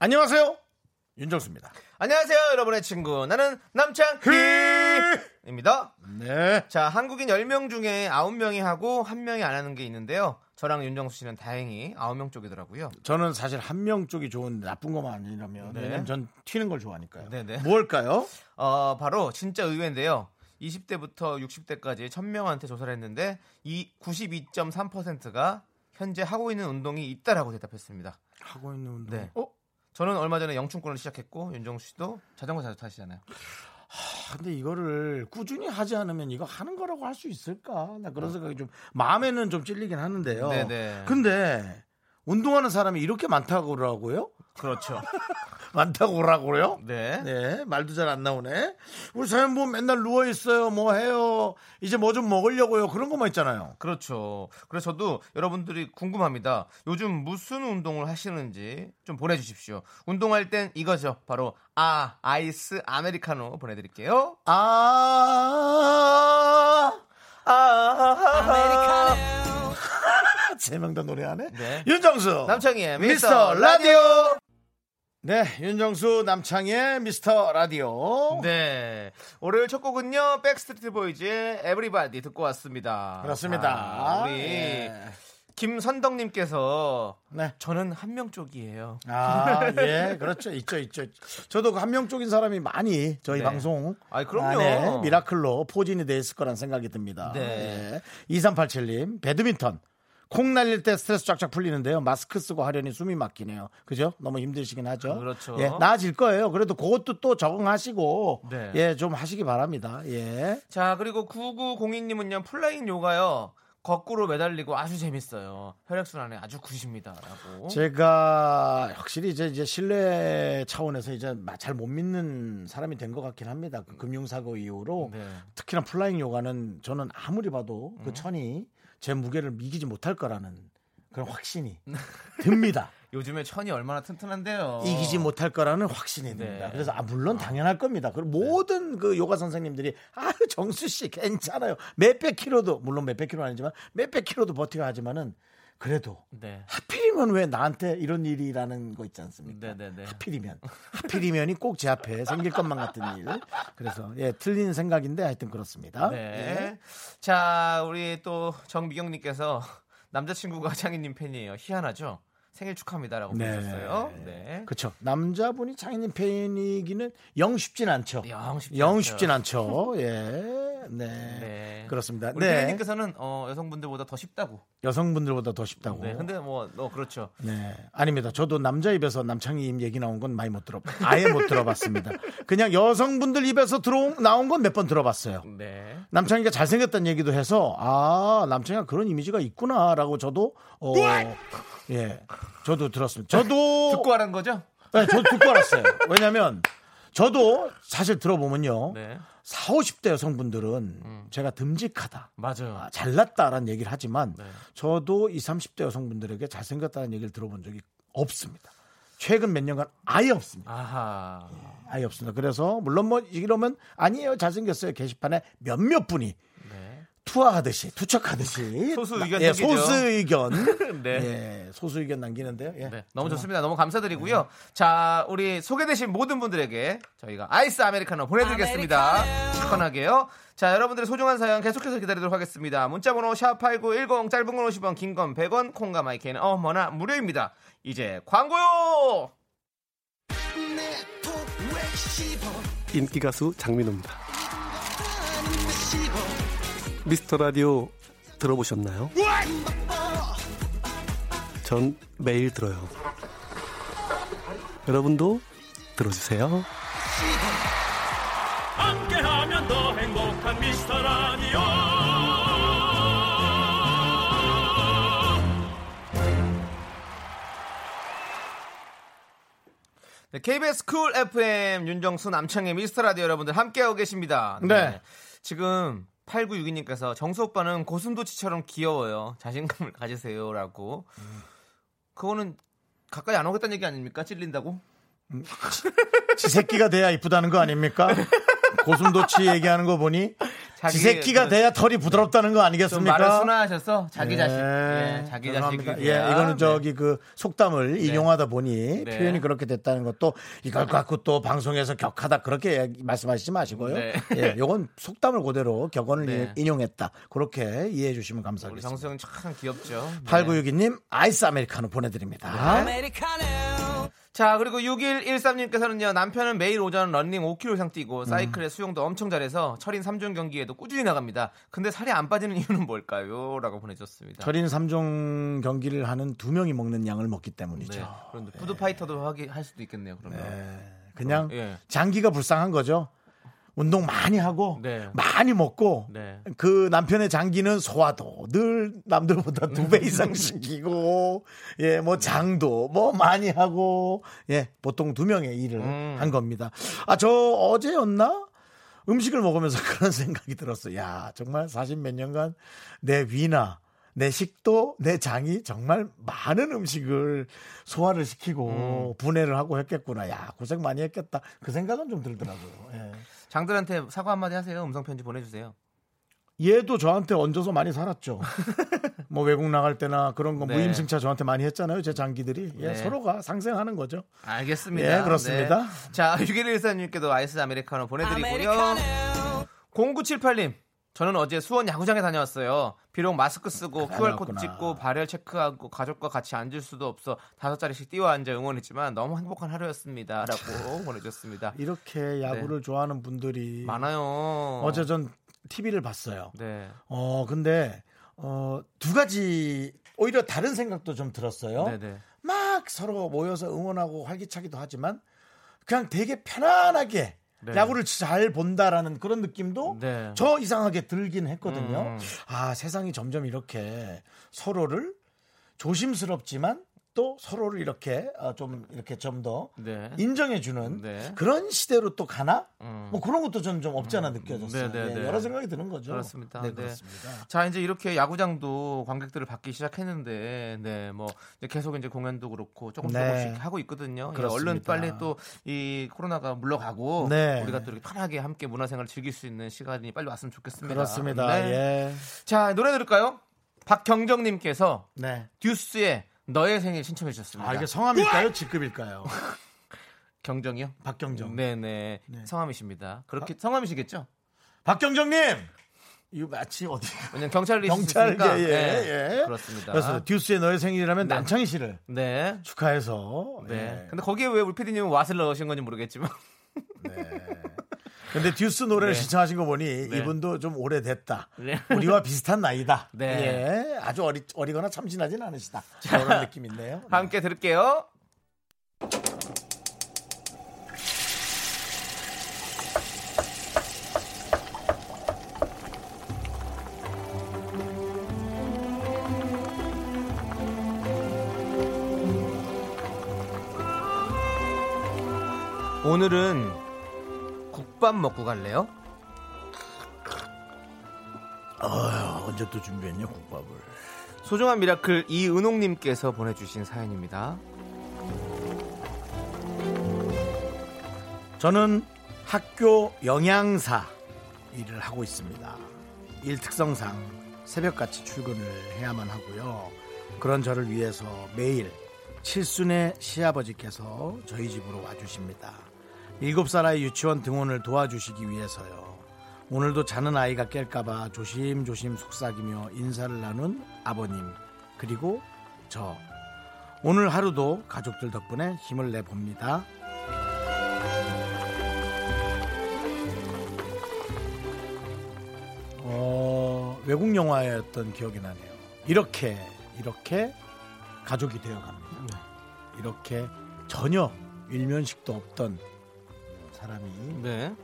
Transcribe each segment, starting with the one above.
안녕하세요. 윤정수입니다. 안녕하세요, 여러분의 친구. 나는 남창희입니다. 네. 자, 한국인 10명 중에 9명이 하고 1명이 안 하는 게 있는데요. 저랑 윤정수 씨는 다행히 9명 쪽이더라고요. 저는 사실 한 명 쪽이 좋은데 나쁜 것만 아니라면 네. 왜냐면 전 튀는 걸 좋아하니까요. 네네. 뭘까요? 어, 바로 진짜 의외인데요. 20대부터 60대까지 1000명한테 조사를 했는데 이 92.3%가 현재 하고 있는 운동이 있다라고 대답했습니다. 하고 있는 운동. 네. 어? 저는 얼마 전에 영춘권을 시작했고 윤정수 씨도 자전거 자주 타시잖아요. 아, 근데 이거를 꾸준히 하지 않으면 이거 하는 거라고 할 수 있을까? 나 그런 생각이 좀 마음에는 좀 찔리긴 하는데요. 어. 네네. 근데 운동하는 사람이 이렇게 많다고 그러고요? 그렇죠. 많다고 그러고요? 네. 네, 말도 잘 안 나오네. 우리 사연 보면 맨날 누워 있어요. 뭐 해요. 이제 뭐 좀 먹으려고요. 그런 것만 있잖아요. 그렇죠. 그래서 저도 여러분들이 궁금합니다. 요즘 무슨 운동을 하시는지 좀 보내주십시오. 운동할 땐 이거죠. 바로 아 아이스 아메리카노 보내드릴게요. 아, 아, 세명 다 노래하네. 네. 윤정수. 남창희의 미스터 라디오. 네, 윤정수 남창의 미스터 라디오. 네. 월요일 첫 곡은요. Backstreet Boys의 Everybody 듣고 왔습니다. 그렇습니다. 아, 우리 예. 김선덕님께서 네. 저는 한명 쪽이에요. 아, 예, 그렇죠. 있죠, 있죠. 저도 그 한명 쪽인 사람이 많이 저희 네. 방송 아이, 그럼요. 미라클로 포진이 돼 있을 거란 생각이 듭니다. 네. 예. 2387님, 배드민턴. 콕 날릴 때 스트레스 쫙쫙 풀리는데요. 마스크 쓰고 하려니 숨이 막히네요. 그죠? 너무 힘드시긴 하죠. 그렇죠. 예, 나아질 거예요. 그래도 그것도 또 적응하시고 네. 예, 좀 하시기 바랍니다. 예. 자, 그리고 9902님은요, flying 요가요. 거꾸로 매달리고 아주 재밌어요. 혈액순환에 아주 good입니다라고. 제가 확실히 이제, 이제 신뢰 차원에서 이제 잘 못 믿는 사람이 된 것 같긴 합니다. 그 금융사고 이후로 네. 특히나 flying 요가는 저는 아무리 봐도 그 천이 제 무게를 이기지 못할 거라는 그런 확신이 듭니다. 요즘에 천이 얼마나 튼튼한데요. 이기지 못할 거라는 확신이 듭니다. 네. 그래서 아 물론 당연할 겁니다. 그리고 모든 그 요가 선생님들이 아 정수 씨 괜찮아요. 몇백 킬로도 물론 몇백 킬로 아니지만 몇백 킬로도 버틴다 하지만은 그래도 네. 하필이면 왜 나한테 이런 일이라는 거 있지 않습니까? 네네네. 하필이면 하필이면이 꼭 제 앞에 생길 것만 같은 일. 그래서 예 틀린 생각인데 하여튼 그렇습니다. 네. 예. 자, 우리 또 정미경님께서 남자친구가 장희님 팬이에요. 희한하죠? 생일 축하합니다라고 네. 보내셨어요. 네. 그렇죠. 남자분이 창희님 팬이기는 영 쉽진 않죠. 영 쉽지 영. 쉽진 않죠. 예. 네. 네. 그렇습니다. 우리 네. 피디님께서는 어, 여성분들보다 더 쉽다고. 여성분들보다 더 쉽다고. 네. 근데 뭐, 어, 그렇죠. 네. 아닙니다. 저도 남자 입에서 남창희 얘기 나온 건 많이 못 들어. 아예 못 들어봤습니다. 그냥 여성분들 입에서 들어온 나온 건 몇 번 들어봤어요. 네. 남창희가 잘생겼다는 얘기도 해서 아 남창희가 그런 이미지가 있구나라고 저도 어, 예 저도 들었습니다. 저도 듣고 하는 거죠? 네, 저도 듣고 알았어요. 왜냐하면 저도 사실 들어보면요 네. 4, 50대 여성분들은 제가 듬직하다. 맞아요. 아, 잘났다라는 얘기를 하지만 네. 저도 20, 30대 여성분들에게 잘생겼다는 얘기를 들어본 적이 없습니다. 최근 몇 년간 아예 없습니다. 아하. 아예 없습니다. 그래서 물론 뭐 이러면 아니에요 잘생겼어요 게시판에 몇몇 분이 네. 투하하듯이 투척하듯이 소수 의견 예, 남기죠. 소수 의견 네. 예, 소수 의견 남기는데요. 예. 네, 너무 좋습니다. 너무 감사드리고요. 자, 우리 소개되신 모든 분들에게 저희가 아이스 아메리카노 보내드리겠습니다. 시원하게요. 자, 여러분들의 소중한 사연 계속해서 기다리도록 하겠습니다. 문자번호 샵8910 짧은 건 50원, 긴 건 100원, 콩과 마이크는 어머나 무료입니다. 이제 광고요! 인기 가수 장민호입니다. 미스터 라디오 들어보셨나요? 전 매일 들어요. 여러분도 들어주세요. 함께하면 더 행복한 미스터 라디오 네, 네, KBS 쿨 FM 윤정수 남창희의 미스터 라디오 여러분들 함께하고 계십니다. 네. 지금 8962님께서 정수 오빠는 고슴도치처럼 귀여워요. 자신감을 가지세요라고. 그거는 가까이 안 오겠다는 얘기 아닙니까? 찔린다고? 지 새끼가 돼야 이쁘다는 거 아닙니까? 고슴도치 얘기하는 거 보니 자기- 지 새끼가 그- 돼야 털이 부드럽다는 거좀 아니겠습니까? 말을 순화하셔서 자기 자신. 예, 예, 자기 자식. 죄송합니다. 예, 이거는 저기 그 속담을 인용하다 보니 네. 표현이 그렇게 됐다는 것도 이걸 갖고 또 방송에서 격하다 그렇게 말씀하시지 마시고요. 네. 예, 이건 속담을 그대로 격언을 네. 인용했다. 그렇게 이해해 주시면 감사하겠습니다. 정수 형이 참 귀엽죠. 네. 8962님 아이스 아메리카노 보내드립니다. 자, 그리고 6113님께서는요, 남편은 매일 오전 런닝 5km 이상 뛰고, 사이클에 수영도 엄청 잘해서, 철인 3종 경기에도 꾸준히 나갑니다. 근데 살이 안 빠지는 이유는 뭘까요? 라고 보내줬습니다. 철인 3종 경기를 하는 두 명이 먹는 양을 먹기 때문이죠. 네. 그런데 food fighter도 하기, 할 수도 있겠네요, 그러면. 그냥 예. 장기가 불쌍한 거죠. 운동 많이 하고 네. 많이 먹고 네. 그 남편의 장기는 소화도 늘 남들보다 두 배 이상 시키고 예 뭐 장도 뭐 많이 하고 예 보통 두 명의 일을 음. 한 겁니다. 아 저 어제였나 음식을 먹으면서 그런 생각이 들었어. 야 정말 40몇 년간 내 위나 내 식도 내 장이 정말 많은 음식을 소화를 시키고 분해를 하고 했겠구나. 야 고생 많이 했겠다. 그 생각은 좀 들더라고요. 예. 장들한테 사과 한마디 하세요. 음성 편지 보내주세요. 얘도 저한테 얹어서 많이 살았죠. 뭐 외국 나갈 때나 그런 거 네. 무임승차 저한테 많이 했잖아요. 제 장기들이. 예, 네. 서로가 상생하는 거죠. 알겠습니다. 예, 그렇습니다. 네. 자, 6114님께도 아이스 아메리카노 보내드리고요. 0978님. 저는 어제 수원 야구장에 다녀왔어요. 비록 마스크 쓰고 QR코드. 찍고 발열 체크하고 가족과 같이 앉을 수도 없어 다섯 자리씩 뛰어 앉아 응원했지만 너무 행복한 하루였습니다. 라고 보내줬습니다. 이렇게 야구를 좋아하는 분들이 네. 많아요. 어제 전 TV를 봤어요. 네. 어, 근데 어, 두 가지 오히려 다른 생각도 좀 들었어요. 네네. 막 서로 모여서 응원하고 활기차기도 하지만 그냥 되게 편안하게 네. 야구를 잘 본다라는 그런 느낌도 네. 저 이상하게 들긴 했거든요. 음. 아, 세상이 점점 이렇게 서로를 조심스럽지만 또 서로를 이렇게 어, 좀 이렇게 좀더 네. 인정해주는 네. 그런 시대로 또 가나? 음. 뭐 그런 것도 저는 좀 없지 않아 느껴졌어요. 네, 네, 예, 네. 여러 생각이 드는 거죠. 그렇습니다. 네, 네. 그렇습니다. 자 이제 이렇게 야구장도 관객들을 받기 시작했는데 네뭐 계속 이제 공연도 그렇고 조금 네. 조금씩 하고 있거든요. 예, 그렇습니다. 얼른 빨리 또 이 코로나가 물러가고 네. 우리가 또 이렇게 편하게 함께 문화생활을 즐길 수 있는 시간이 빨리 왔으면 좋겠습니다. 그렇습니다. 네. 예. 자 노래 들을까요? 박경정님께서 네. 듀스의 너의 생일 신청해 주셨습니다. 아, 이게 성함일까요? 직급일까요? 경정이요? 박경정. 네네 성함이십니다. 그렇게 성함이시겠죠? 박경정님! 이거 마치 어디 왜냐면 경찰이 경찰 예, 예, 네, 예. 그렇습니다. 그래서 듀스의 너의 생일이라면 네. 남창희 씨를 네. 축하해서 네. 예. 근데 거기에 왜 우리 PD님은 왓을 넣으신 건지 모르겠지만. 근데 듀스 노래를 네. 신청하신 거 보니 네. 이분도 좀 오래됐다. 네. 우리와 비슷한 나이다. 네. 예. 아주 어리, 어리거나 참신하진 않으시다. 그런 느낌인데요. 네. 함께 들을게요. 오늘은 국밥 먹고 갈래요? 어, 언제 또 준비했냐 국밥을. 소중한 미라클 이은홍님께서 보내주신 사연입니다. 저는 학교 영양사 일을 하고 있습니다. 일 특성상 새벽같이 출근을 해야만 하고요. 그런 저를 위해서 매일 칠순의 시아버지께서 저희 집으로 와주십니다. 일곱 살 아이 유치원 등원을 도와주시기 위해서요. 오늘도 자는 아이가 깰까봐 조심조심 속삭이며 인사를 나눈 아버님 그리고 저 오늘 하루도 가족들 덕분에 힘을 내봅니다. 어, 외국 영화였던 기억이 나네요. 이렇게 이렇게 가족이 되어 갑니다. 이렇게 전혀 일면식도 없던 사람이 네.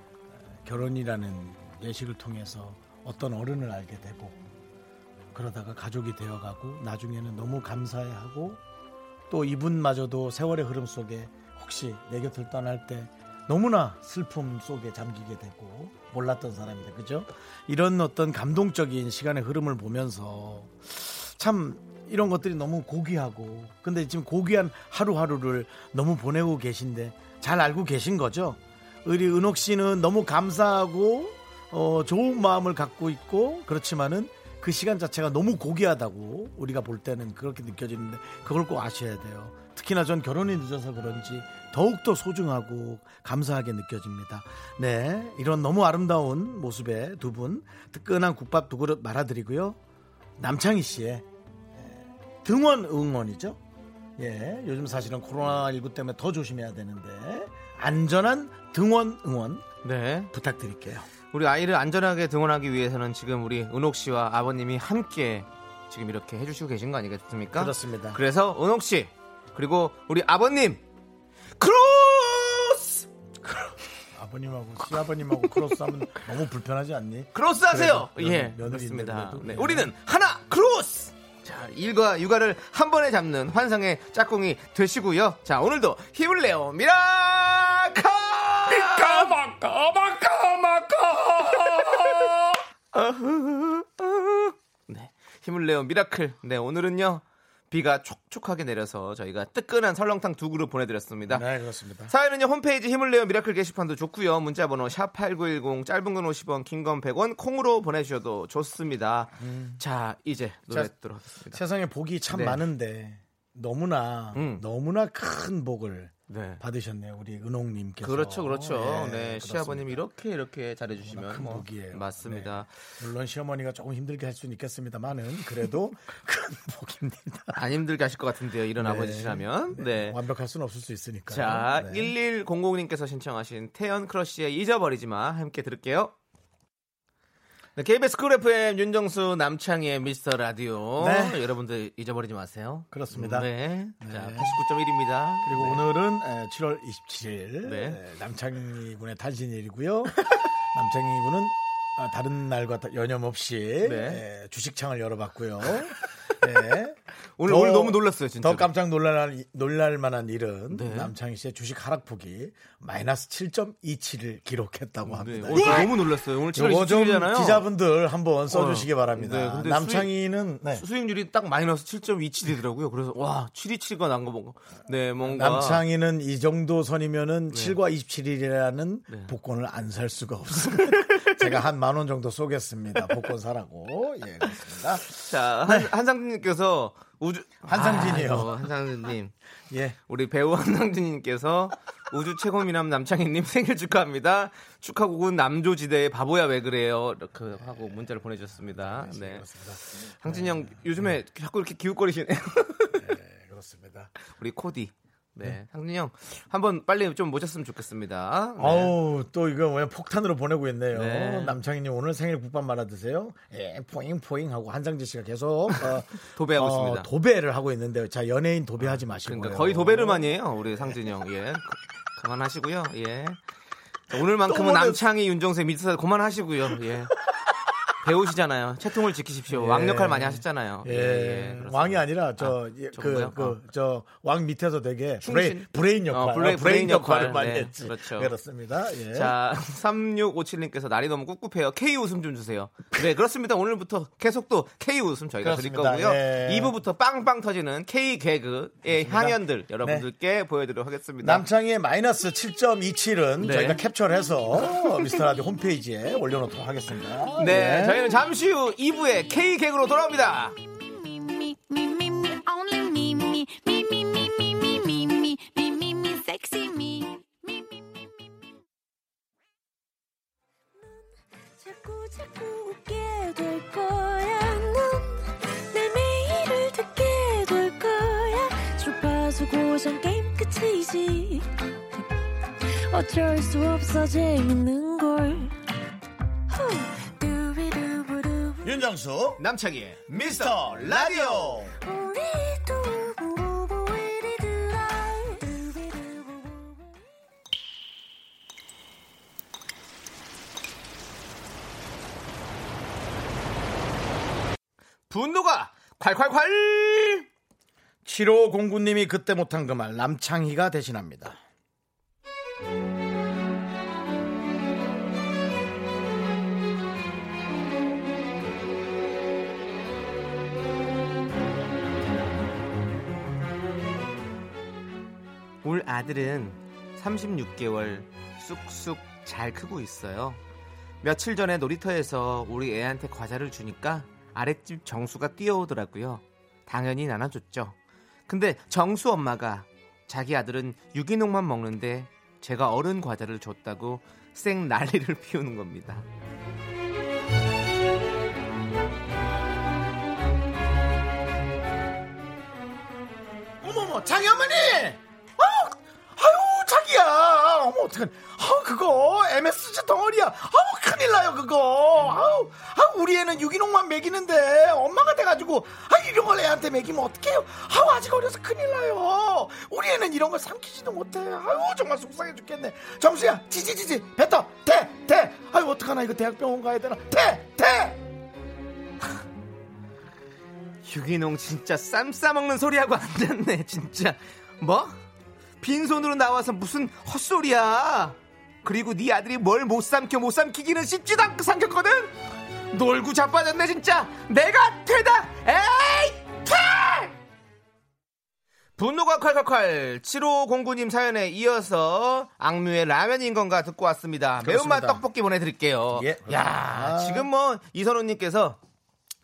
결혼이라는 예식을 통해서 어떤 어른을 알게 되고 그러다가 가족이 되어가고 나중에는 너무 감사해하고 또 이분마저도 세월의 흐름 속에 혹시 내 곁을 떠날 때 너무나 슬픔 속에 잠기게 되고 몰랐던 사람인데 그죠? 이런 어떤 감동적인 시간의 흐름을 보면서 참 이런 것들이 너무 고귀하고 근데 지금 고귀한 하루하루를 너무 보내고 계신데 잘 알고 계신 거죠? 우리 은옥 씨는 너무 감사하고 어, 좋은 마음을 갖고 있고 그렇지만은 그 시간 자체가 너무 고귀하다고 우리가 볼 때는 그렇게 느껴지는데 그걸 꼭 아셔야 돼요. 특히나 전 결혼이 늦어서 그런지 더욱더 소중하고 감사하게 느껴집니다. 네, 이런 너무 아름다운 모습의 두분 뜨끈한 국밥 두 그릇 말아드리고요. 남창희 씨의 등원 응원이죠. 예, 요즘 사실은 코로나19 때문에 더 조심해야 되는데 안전한 등원 응원 네. 부탁드릴게요. 우리 아이를 안전하게 등원하기 위해서는 지금 우리 은옥 씨와 아버님이 함께 지금 이렇게 해주시고 계신 거 아니겠습니까? 그렇습니다. 그래서 은옥 씨 그리고 우리 아버님 크로스 아버님하고 시아버님하고 크로스하면 너무 불편하지 않니? 크로스 하세요. 그래도 예, 그렇습니다. 네, 네. 우리는 하나 크로스. 자, 일과 육아를 한 번에 잡는 환상의 짝꿍이 되시고요. 자, 오늘도 힘을 내요 미라 카. 까마 까 마 까 마까 네, 힘을 내요 미라클. 네, 오늘은요 비가 촉촉하게 내려서 저희가 뜨끈한 설렁탕 두 그릇 보내드렸습니다. 네, 그렇습니다. 사연은요 홈페이지 힘을 내요 미라클 게시판도 좋고요 문자번호 샵 #8910 짧은 건 50원, 긴 건 100원 콩으로 보내주셔도 좋습니다. 자 이제 노래 자, 하겠습니다. 세상에 복이 참 네. 많은데 너무나 음. 너무나 큰 복을 네. 받으셨네요, 우리 은옥님께서. 그렇죠, 그렇죠. 예, 네, 그렇습니다. 시아버님 이렇게 이렇게 잘해주시면 큰뭐 복이에요. 맞습니다. 네. 물론 시어머니가 조금 힘들게 할 수는 있겠습니다만은 그래도 큰 복입니다. 안 힘들게 하실 것 같은데요, 이런 네. 아버지시라면. 네. 완벽할 수는 없을 수 있으니까. 자, 네. 1100님께서 신청하신 태연 크러쉬의 잊어버리지 마 함께 들을게요. 네, KBS 쿨 FM 윤정수 남창희의 미스터 라디오. 네. 여러분들 잊어버리지 마세요. 그렇습니다. 네. 네. 자, 89.1입니다. 그리고 오늘은 에, 7월 27일 네. 에, 남창희 군의 탄신일이고요. 남창희 군은 아, 다른 날과 네. 에, 주식창을 열어봤고요. 네. 오늘 더- 오늘 너무 놀랐어요, 진짜. 더 깜짝 놀랄, 놀랄 만한 일은 네. 남창희 씨의 주식 하락폭이 마이너스 7.27을 기록했다고 네, 합니다. 오늘 너무 놀랐어요. 오늘 7월 요거 좀 27일이잖아요. 기자분들 한번 써주시기 어. 바랍니다. 네, 남창희는 네. 수익 률이 딱 마이너스 7.27이더라고요. 그래서 와, 727가 난거 뭔가. 네, 뭔가 남창희는 이 정도 선이면은 7과 27일이라는 네. 복권을 안 살 수가 없습니다. 제가 한 만 원 정도 쏘겠습니다. 복권 사라고. 예, 그렇습니다. 자, 한, 한상 진님께서 우주 한상진이요. 아이고, 한상진님. 예. 우리 배우 한상진님께서 우주 최고 미남 남창희님 생일 축하합니다. 축하곡은 남조지대의 바보야 왜 그래요? 이렇게 하고 문자를 보내주셨습니다. 네. 상진이 형 요즘에 자꾸 이렇게 기웃거리시네요. 네, 그렇습니다. 우리 코디. 네. 상진이 형 한번 빨리 좀 모셨으면 좋겠습니다. 네. 어우, 또 이거 왜 폭탄으로 보내고 있네요. 네. 남창희님 오늘 생일 국밥 말아 드세요. 예, 포잉 포잉 하고 한상진 씨가 계속 어, 도배하고 어, 있습니다. 도배를 하고 있는데 자 연예인 도배하지 마시고요. 그러니까 거의 도베르만이에요. 우리 상진이 형. 예. 그- 그만하시고요. 예. 자, 오늘만큼은 남창희 윤정수 밑에서 그만하시고요. 예. 배우시잖아요. 체통을 지키십시오. 예. 왕 역할 많이 하셨잖아요. 예, 그렇습니다. 왕이 아니라 저 아, 그 저건가요? 그저왕 밑에서 되게 충신? 브레인, 브레인 역할, 어, 어, 브레인- 브레인, 브레인 역할을 역할. 많이 네, 했지. 그렇죠. 그렇습니다. 예. 자, 3657님께서 날이 너무 꿉꿉해요. K 웃음 좀 주세요. 네, 그렇습니다. 오늘부터 계속 또 K 웃음 저희가 드릴 그렇습니다. 거고요. 예. 2부부터 빵빵 터지는 K 개그의 향연들 여러분들께 보여드리도록 하겠습니다. 남창희의 마이너스 7.27은 네. 저희가 캡처를 해서 미스터 라디오 홈페이지에 올려놓도록 하겠습니다. 네, 예. 저희는 잠시 후 2부에 K객으로 돌아옵니다. 어쩔 수 없어 재밌는 걸 후. 윤정수 남창희의 미스터 라디오. 분노가 콸콸콸! 7509님이 그때 못한 그 말 남창희가 대신합니다. 아들은 36개월 쑥쑥 잘 크고 있어요. 며칠 전에 놀이터에서 우리 애한테 과자를 주니까 아랫집 정수가 뛰어오더라고요. 당연히 나눠줬죠. 근데 정수 엄마가 자기 아들은 유기농만 먹는데 제가 어른 과자를 줬다고 쌩 난리를 피우는 겁니다. 어머머 장희 어머니 어머 어떡해 아 그거 MSG 덩어리야. 아우 큰일 나요 그거. 아우 아우 우리 애는 유기농만 먹이는데 엄마가 돼가지고 아 이런 걸 애한테 먹이면 어떡해요? 아우 아직 어려서 큰일 나요. 우리 애는 이런 걸 삼키지도 못해. 아유 정말 속상해 죽겠네. 정수야 지지지지 뱉어. 대대. 아유 어떡하나 이거 대학병원 가야 되나? 대대. 유기농 진짜 쌈 싸먹는 소리하고 앉았네 진짜. 뭐? 빈손으로 나와서 무슨 헛소리야? 그리고 네 아들이 뭘 못 삼켜 못 삼키기는 쉽지도 않고 삼켰거든? 놀고 자빠졌네 진짜. 내가 되다! 에이 캬! 분노가 콸콸콸. 7509님 사연에 이어서 악뮤의 라면인 건가 듣고 왔습니다. 매운맛 그렇습니다. 떡볶이 보내드릴게요. 예, 야 그렇습니다. 지금 뭐 이선호님께서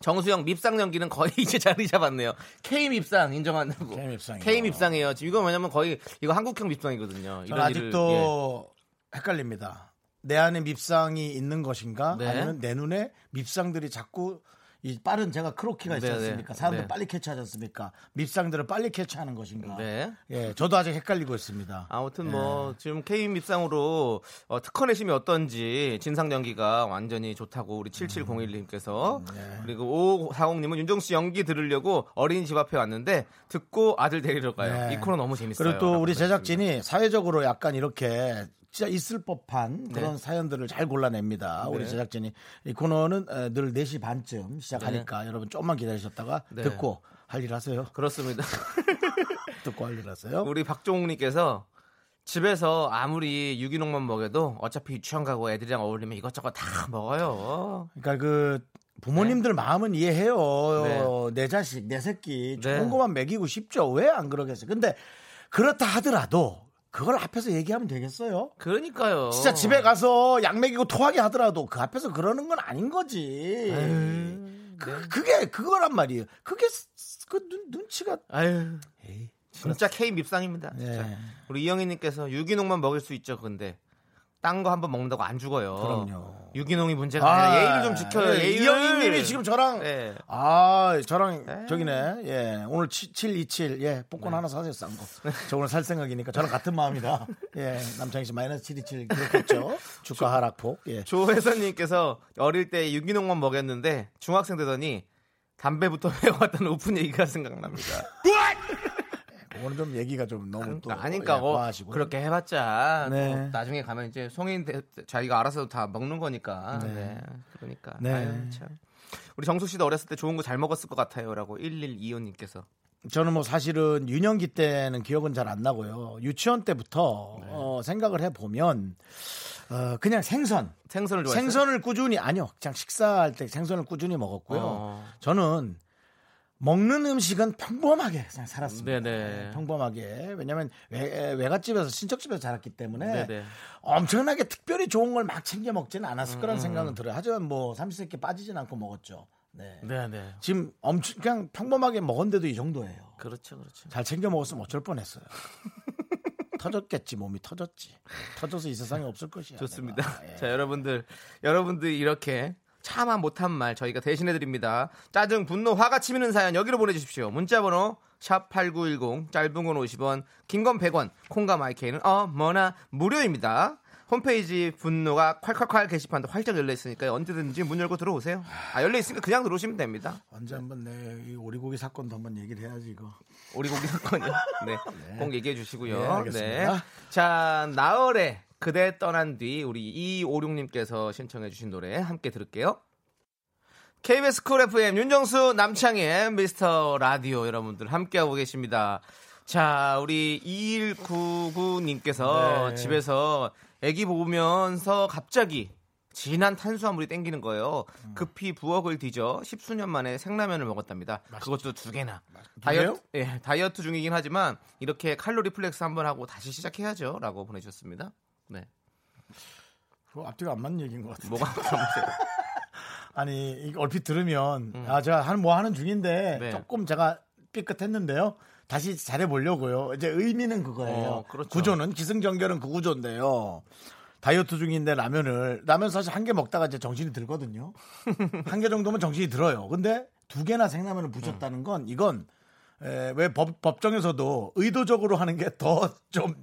정수영 밉상 연기는 거의 이제 자리 잡았네요. K 밉상 인정한다고. K 밉상이요. K 밉상이에요. 지금 이거 뭐냐면 거의 이거 한국형 밉상이거든요. 저는 이런 일을, 예. 아직도 헷갈립니다. 내 안에 밉상이 있는 것인가 네. 아니면 내 눈에 밉상들이 자꾸 이 빠른 제가 크로키가 있지 네, 않습니까? 네. 사람들 네. 빨리 캐치하지 않습니까? 밉상들을 빨리 캐치하는 것인가? 네. 예, 저도 아직 헷갈리고 있습니다. 아무튼 뭐 지금 K 밉상으로 어, 특허 내심이 어떤지 진상 연기가 완전히 좋다고 우리 7701님께서 그리고 5540님은 윤정수 연기 들으려고 어린이 집 앞에 왔는데 듣고 아들 데리러 가요. 네. 이 코너 너무 재밌어요. 그리고 또 우리. 제작진이 사회적으로 약간 이렇게 진짜 있을 법한 그런 네. 사연들을 잘 골라냅니다. 우리 제작진이 이 코너는 어, 늘 4시 반쯤 시작하니까 여러분 조금만 기다리셨다가 네. 듣고 할 일 하세요. 그렇습니다. 듣고 할 일 하세요. 우리 박종욱님께서 집에서 아무리 유기농만 먹여도 어차피 유치원 가고 애들이랑 어울리면 이것저것 다 먹어요. 그러니까 그 부모님들 마음은 이해해요. 네. 내 자식, 내 새끼 좋은 네. 것만 먹이고 싶죠. 왜 안 그러겠어요? 근데 그렇다 하더라도 그걸 앞에서 얘기하면 되겠어요? 그러니까요. 진짜 집에 가서 약 먹이고 토하게 하더라도 그 앞에서 그러는 건 아닌 거지. 그, 그게 그거란 말이에요. 그게 스- 그 눈, 눈치가 아유, 에이, 진짜 K 밉상입니다. 네. 진짜. 우리 이영희님께서 유기농만 먹일 수 있죠. 근데 딴 거 한번 먹는다고 안 죽어요. 그럼요. 유기농이 문제가 아, 니라 예의를 좀 지켜요. 네, 예의를. 이영희님이 지금 저랑 네. 아 저랑 네. 저기네 예 오늘 727 예 복권 하나 사세요 싼 거. 저 오늘 살 생각이니까 저랑 같은 마음이다. 예 남창희 씨 마이너스 727 기록했죠. 주가 하락폭. 예. 조혜선님께서 어릴 때 유기농만 먹였는데 중학생 되더니 담배부터 배워왔던 오픈 얘기가 생각납니다. 오늘 좀 얘기가 좀 너무 또 그러니까 아니까 예, 뭐 과하시고. 그렇게 해봤자 네. 또 나중에 가면 이제 성인 돼- 자기가 알아서 다 먹는 거니까. 네. 그러니까. 네. 아유, 참. 우리 정숙 씨도 어렸을 때 좋은 거 잘 먹었을 것 같아요라고 1125님께서. 저는 뭐 사실은 유년기 때는 기억은 잘 안 나고요. 유치원 때부터 네. 어, 생각을 해 보면 어, 그냥 생선 생선을 좋아했어요. 생선을 꾸준히 아니요 그냥 식사할 때 생선을 꾸준히 먹었고요. 어. 저는 먹는 음식은 평범하게 그냥 살았습니다. 네네. 평범하게 왜냐하면 외, 외갓집에서 친척집에서 자랐기 때문에 네네. 엄청나게 특별히 좋은 걸 막 챙겨 먹지는 않았을 음, 거라는 생각은 들어요. 하지만 뭐 삼시세끼 빠지진 않고 먹었죠. 네. 네네. 지금 엄청 그냥 평범하게 먹었는데도 이 정도예요. 그렇죠, 그렇죠. 잘 챙겨 먹었으면 어쩔 뻔했어요. 터졌겠지 몸이 터졌지. 터져서 이 세상에 없을 것이야. 좋습니다. 예. 자, 여러분들, 여러분들 이렇게 차마 못한 말 저희가 대신해 드립니다. 짜증, 분노, 화가 치미는 사연 여기로 보내주십시오. 문자번호 샵 #8910 짧은 건 50원, 긴 건 100원, 콩과 마이케이는 어머나 무료입니다. 홈페이지 분노가 콸콸콸 게시판도 활짝 열려 있으니까 언제든지 문 열고 들어오세요. 아 열려 있으니까 그냥 들어오시면 됩니다. 언제 한번 내이 오리고기 사건도 한번 얘기를 해야지 이거. 오리고기 사건이요. 네. 꼭 얘기해 주시고요. 네, 알겠습니다. 자, 나얼의 그대 떠난 뒤 우리 256님께서 신청해 주신 노래 함께 들을게요. KBS 쿨 FM 윤정수 남창희의 미스터 라디오 여러분들 함께하고 계십니다. 자, 우리 2199님께서 네. 집에서 애기 보면서 갑자기 진한 탄수화물이 땡기는 거예요. 음. 급히 부엌을 뒤져 십수년 만에 생라면을 먹었답니다. 그것도 두 개나. 두 다이어트, 예, 다이어트 중이긴 하지만 이렇게 칼로리 flex 한번 하고 다시 시작해야죠.라고 보내주셨습니다. 네, 그거 앞뒤가 안 맞는 얘기인 것 같아요. 뭐가 그러세요? 아니 이거 얼핏 들으면 아 제가 한 뭐 하는 중인데 음. 네. 조금 제가 삐끗했는데요. 다시 잘해 보려고요. 이제 의미는 그거예요. 어, 그렇죠. 구조는 기승전결은 그 구조인데요. 다이어트 중인데 라면을 라면 사실 한 개 먹다가 이제 정신이 들거든요. 한 개 정도면 정신이 들어요. 근데 두 개나 생라면을 부셨다는 건 이건 에, 왜 법, 법정에서도 의도적으로 하는 게 더 좀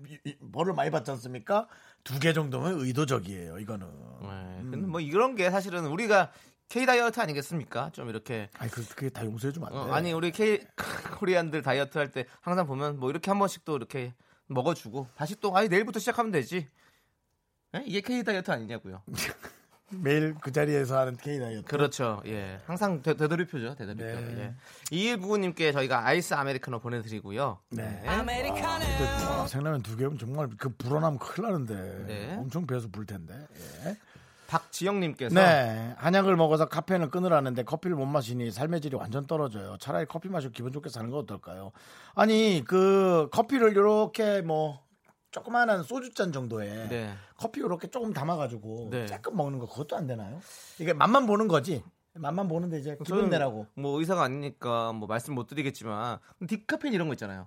벌을 많이 받지 않습니까? 두 개 정도면 의도적이에요. 이거는. 네, 근데 뭐 이런 게 사실은 우리가 K 다이어트 아니겠습니까? 좀 이렇게 아니 그- 그게 다 용서해 주면 안 돼. 어, 아니 우리 K 코리안들 다이어트 할 때 항상 보면 뭐 이렇게 한 번씩 또 이렇게 먹어주고 다시 또 아니 내일부터 시작하면 되지. 예? 이게 K 다이어트 아니냐고요. 매일 그 자리에서 하는 K 다이어트. 그렇죠. 예. 항상 되, 되돌이표죠. 되돌이표. 네. 예. 2199님께 저희가 아이스 아메리카노 보내드리고요. 네. 근데 와, 생라면 두 개면 정말 그 불어나면 큰일 나는데 네. 엄청 배에서 불 텐데. 예. 박지영님께서 네, 한약을 먹어서 카페인을 끊으라는데 커피를 못 마시니 삶의 질이 완전 떨어져요. 차라리 커피 마시고 기분 좋게 사는 거 어떨까요? 아니 그 커피를 이렇게 뭐 조그마한 소주잔 정도에 네. 커피 이렇게 조금 담아가지고 네. 조금 먹는 거 그것도 안 되나요? 이게 맛만 보는 거지. 맛만 보는데 이제 기분 내라고. 뭐 의사가 아니니까 뭐 말씀 못 드리겠지만 디카페인 이런 거 있잖아요.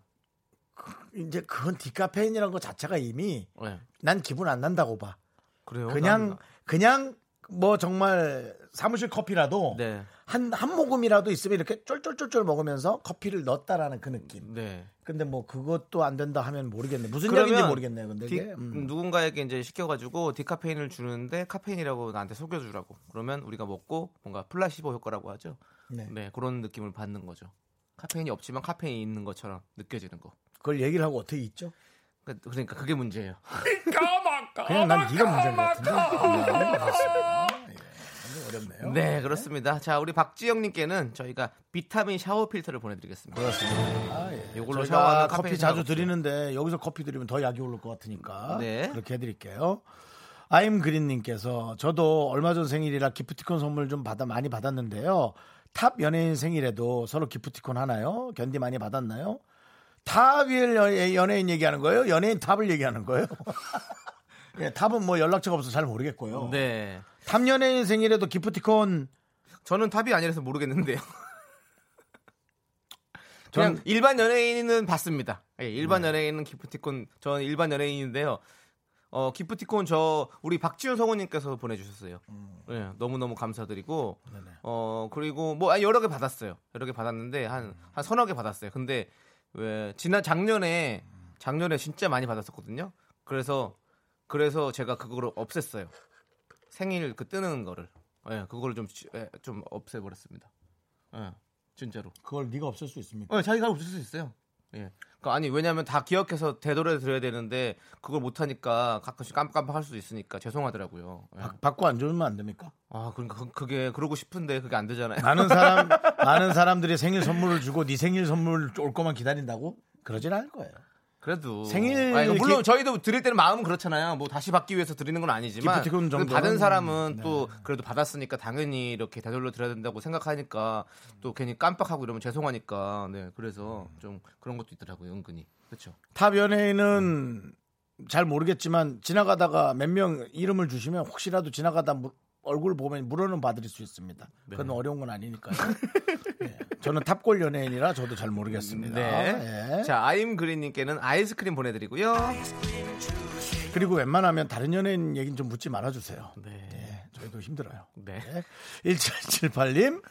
이제 그건 디카페인이라는 것 자체가 이미 네. 난 기분 안 난다고 봐. 그래요. 그냥 난- 그냥 뭐 정말 사무실 커피라도 네. 한, 한 모금이라도 있으면 이렇게 쫄쫄쫄쫄 먹으면서 커피를 넣었다라는 그 느낌. 네. 근데 뭐 그것도 안 된다 하면 모르겠네. 무슨 얘기인지 모르겠네요. 근데 디- 이게 음. 누군가에게 이제 시켜가지고 디카페인을 주는데 카페인이라고 나한테 속여주라고. 그러면 우리가 먹고 뭔가 플라시보 효과라고 하죠. 네. 네, 그런 느낌을 받는 거죠. 카페인이 없지만 카페인이 있는 것처럼 느껴지는 거. 그걸 얘기를 하고 어떻게 있죠? 그- 그러니까 그게 문제예요. 그냥 난 네가 문제인 것 같은데. 어렵네요. 네, 그렇습니다. 자, 우리 박지영님께는 저희가 비타민 샤워 필터를 보내드리겠습니다. 그렇습니다. 아, 예. 이걸로 샤워하면 커피 자주 드리는데 여기서 커피 드리면 더 약이 오를 것 같으니까 네. 그렇게 해드릴게요. 아임 그린님께서 저도 얼마 전 생일이라 기프티콘 선물 좀 받아 많이 받았는데요. 탑 연예인 생일에도 서로 기프티콘 하나요? 견디 많이 받았나요? 연- 연예인 얘기하는 거예요? 연예인 탑을 얘기하는 거예요? 예, 탑은 뭐 연락처가 없어서 잘 모르겠고요. 네. 탑 연예인 생일에도 기프티콘 저는 탑이 아니라서 모르겠는데요. 그냥 전- 일반 연예인은 받습니다. 예, 일반 연예인은 기프티콘 저는 일반 연예인인데요. 어, 기프티콘 저 우리 박지훈 성우님께서 보내주셨어요. 예, 너무 너무 감사드리고 어 그리고 뭐 아, 여러 개 받았어요. 여러 개 받았는데 한한 서너 개 받았어요. 근데 왜 지난 작년에 작년에 진짜 많이 받았었거든요. 그래서 그래서 제가 그거를 없앴어요. 생일 그 뜨는 거를 예, 그거를 좀 예, 좀 없애버렸습니다. 예, 진짜로. 그걸 네가 없앨 수 있습니까? 어, 자기가 없을 수 있어요. 예. 그러니까 아니 왜냐하면 다 기억해서 되돌려 드려야 되는데 그걸 못 하니까 가끔씩 깜빡깜빡 할 수도 있으니까 죄송하더라고요. 예. 받- 받고 안 주면 안 됩니까? 아 그러니까 그, 그게 그러고 싶은데 그게 안 되잖아요. 많은 사람 많은 사람들이 생일 선물을 주고 네 생일 선물 올 거만 기다린다고? 그러진 않을 거예요. 그래도 생일 아니, 물론 기- 저희도 드릴 때는 마음은 그렇잖아요. 뭐 다시 받기 위해서 드리는 건 아니지만 정도는- 받은 사람은 네. 또 그래도 받았으니까 당연히 이렇게 되돌려 드려야 된다고 생각하니까 또 괜히 깜빡하고 이러면 죄송하니까 네 그래서 좀 그런 것도 있더라고요 은근히 그렇죠. 탑 연예인은 잘 모르겠지만 지나가다가 몇 명 이름을 주시면 혹시라도 지나가다 무- 얼굴 보면 물어는 받을 수 있습니다. 그건 네. 어려운 건 아니니까요. 예. 저는 탑골 연예인이라 저도 잘 모르겠습니다. 네. 예. 자 아임 그린님께는 아이스크림 보내드리고요. 그리고 웬만하면 다른 연예인 얘기는 좀 묻지 말아주세요. 네. 예, 저희도 힘들어요. 네. 1778님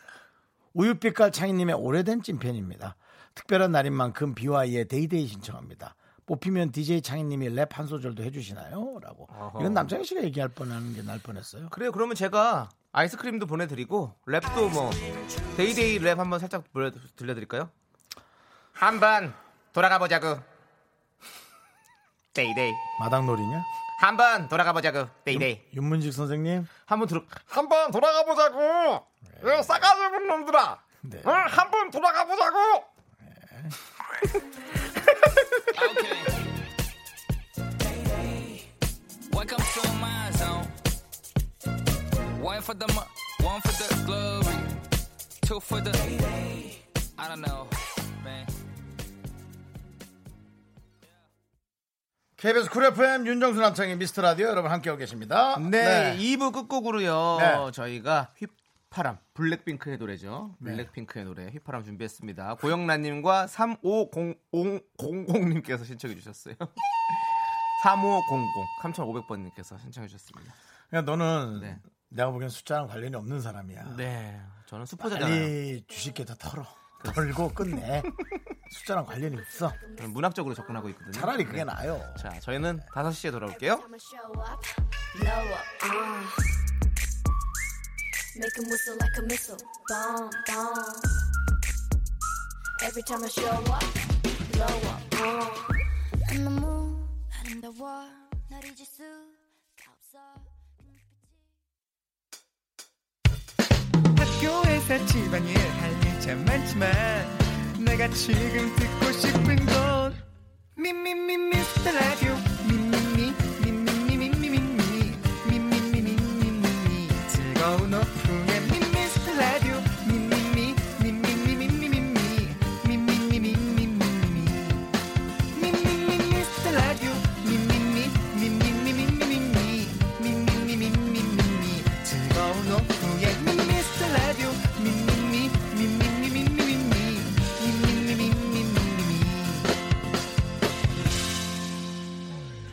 우유빛깔 창희님의 오래된 찐팬입니다. 특별한 날인 만큼 BY의 데이데이 신청합니다. 뽑히면 DJ 창희님이 랩 한 소절도 해주시나요? 라고. 어허. 이건 남창희 씨가 얘기할 뻔하는 게 날 뻔했어요. 그래요. 그러면 제가 아이스크림도 보내드리고 랩도 뭐 Day Day 랩 한번 살짝 들려드릴까요? 한번 돌아가 보자고. Day Day. 마당놀이냐? 한번 돌아가 보자고. 데이데이. 윤문식 선생님. 한번 들어. 한번 돌아가 보자고. 이 싸가지 없는 놈들아. 네. 한번 돌아가 보자고. Welcome to my zone. One for the mo- one for the glory, two for the. I don't know, man. KBS 쿨 FM 윤정수 남창희의 미스터 라디오 여러분 함께하고 계십니다. 네, 2부 끝곡으로요. 네. 저희가 휘파람, 블랙핑크의 노래죠. 블랙핑크의 노래 휘파람 준비했습니다. 고영란님과 3500님께서 신청해 주셨어요. 3500, 3500번님께서 신청해 주셨습니다. 그냥 너는 네. 내가 보기엔 숫자랑 관련이 없는 사람이야. 네, 저는 슈퍼자잖아요. 빨리 주식 게다 털어. 털고 끝내. 숫자랑 관련이 없어. 저는 문학적으로 접근하고 있거든요. 차라리 그게 네. 나아요. 자, 저희는 5시에 돌아올게요. Make 'em whistle like a missile, bomb, bomb. Every time I show up, blow up, uh. I'm the moon, 아름다워 널 잊을 수가 없어 학교에서 집안일 할일참 많지만 내가 지금 듣고 싶은 건 미미미 미스터 라디오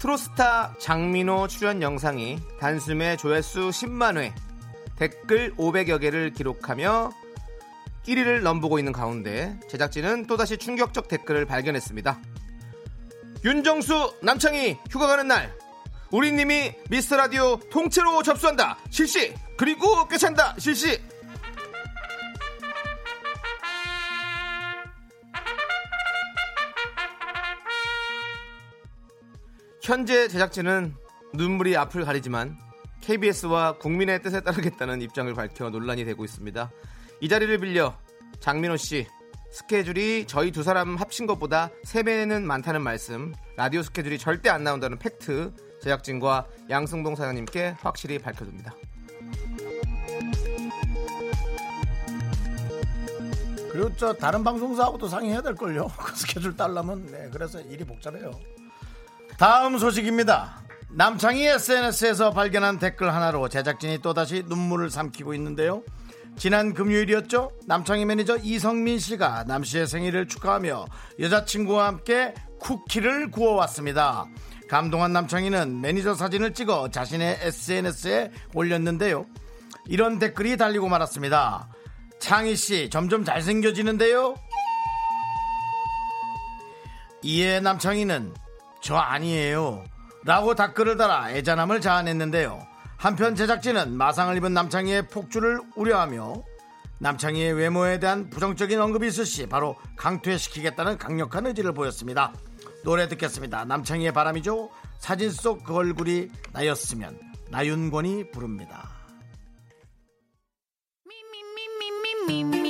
트로스타 장민호 출연 영상이 단숨에 조회수 10만회 댓글 500여 개를 기록하며 1위를 넘보고 있는 가운데 제작진은 또다시 충격적 댓글을 발견했습니다. 윤정수 남창희 휴가 가는 날. 우리님이 미스터 라디오 통째로 접수한다. 실시. 그리고 꿰찬다. 실시 현재 제작진은 눈물이 앞을 가리지만 KBS와 국민의 뜻에 따르겠다는 입장을 밝혀 논란이 되고 있습니다. 이 자리를 빌려 장민호 씨 스케줄이 저희 두 사람 합친 것보다 3배는 많다는 말씀 라디오 스케줄이 절대 안 나온다는 팩트 제작진과 양승동 사장님께 확실히 밝혀줍니다. 그리고 저 다른 방송사하고도 상의해야 될 걸요. 그 스케줄 딸라면 네, 그래서 일이 복잡해요. 다음 소식입니다. 남창희 SNS에서 발견한 댓글 하나로 제작진이 또다시 눈물을 삼키고 있는데요. 지난 금요일이었죠. 남창희 매니저 이성민 씨가 남 씨의 생일을 축하하며 여자친구와 함께 쿠키를 구워왔습니다. 감동한 남창희는 매니저 사진을 찍어 자신의 SNS에 올렸는데요. 이런 댓글이 달리고 말았습니다. 창희 씨 점점 잘생겨지는데요. 이에 남창희는 저 아니에요. 라고 댓글을 달아 애잔함을 자아냈는데요. 한편 제작진은 마상을 입은 남창희의 폭주를 우려하며 남창희의 외모에 대한 부정적인 언급이 있을 시 바로 강퇴시키겠다는 강력한 의지를 보였습니다. 노래 듣겠습니다. 남창희의 바람이죠. 사진 속 그 얼굴이 나였으면 나윤권이 부릅니다. Me,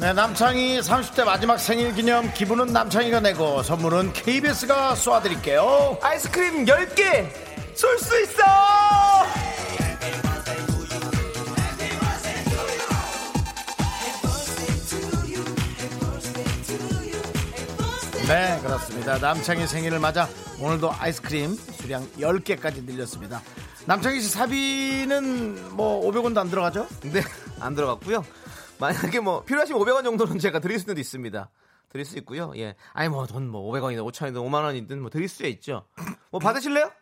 네, 남창희 30대 마지막 생일 기념 기분은 남창희가 내고 선물은 KBS가 쏘아드릴게요. 아이스크림 10개 쏠 수 있어! 네, 그렇습니다. 남창희 생일을 맞아 오늘도 아이스크림 수량 10개까지 늘렸습니다. 남창희 씨 사비는 뭐 500원도 안 들어가죠? 네, 안 들어갔고요. 만약에 뭐 필요하시면 500원 정도는 제가 드릴 수도 있습니다. 드릴 수 있고요. 예. 아니 뭐돈뭐 500원이든 5천원이든 5만 원이든 뭐 드릴 수 있죠. 뭐 받으실래요?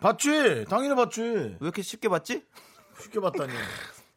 받지. 당연히 받지. 왜 이렇게 쉽게 받지? 쉽게 받다니.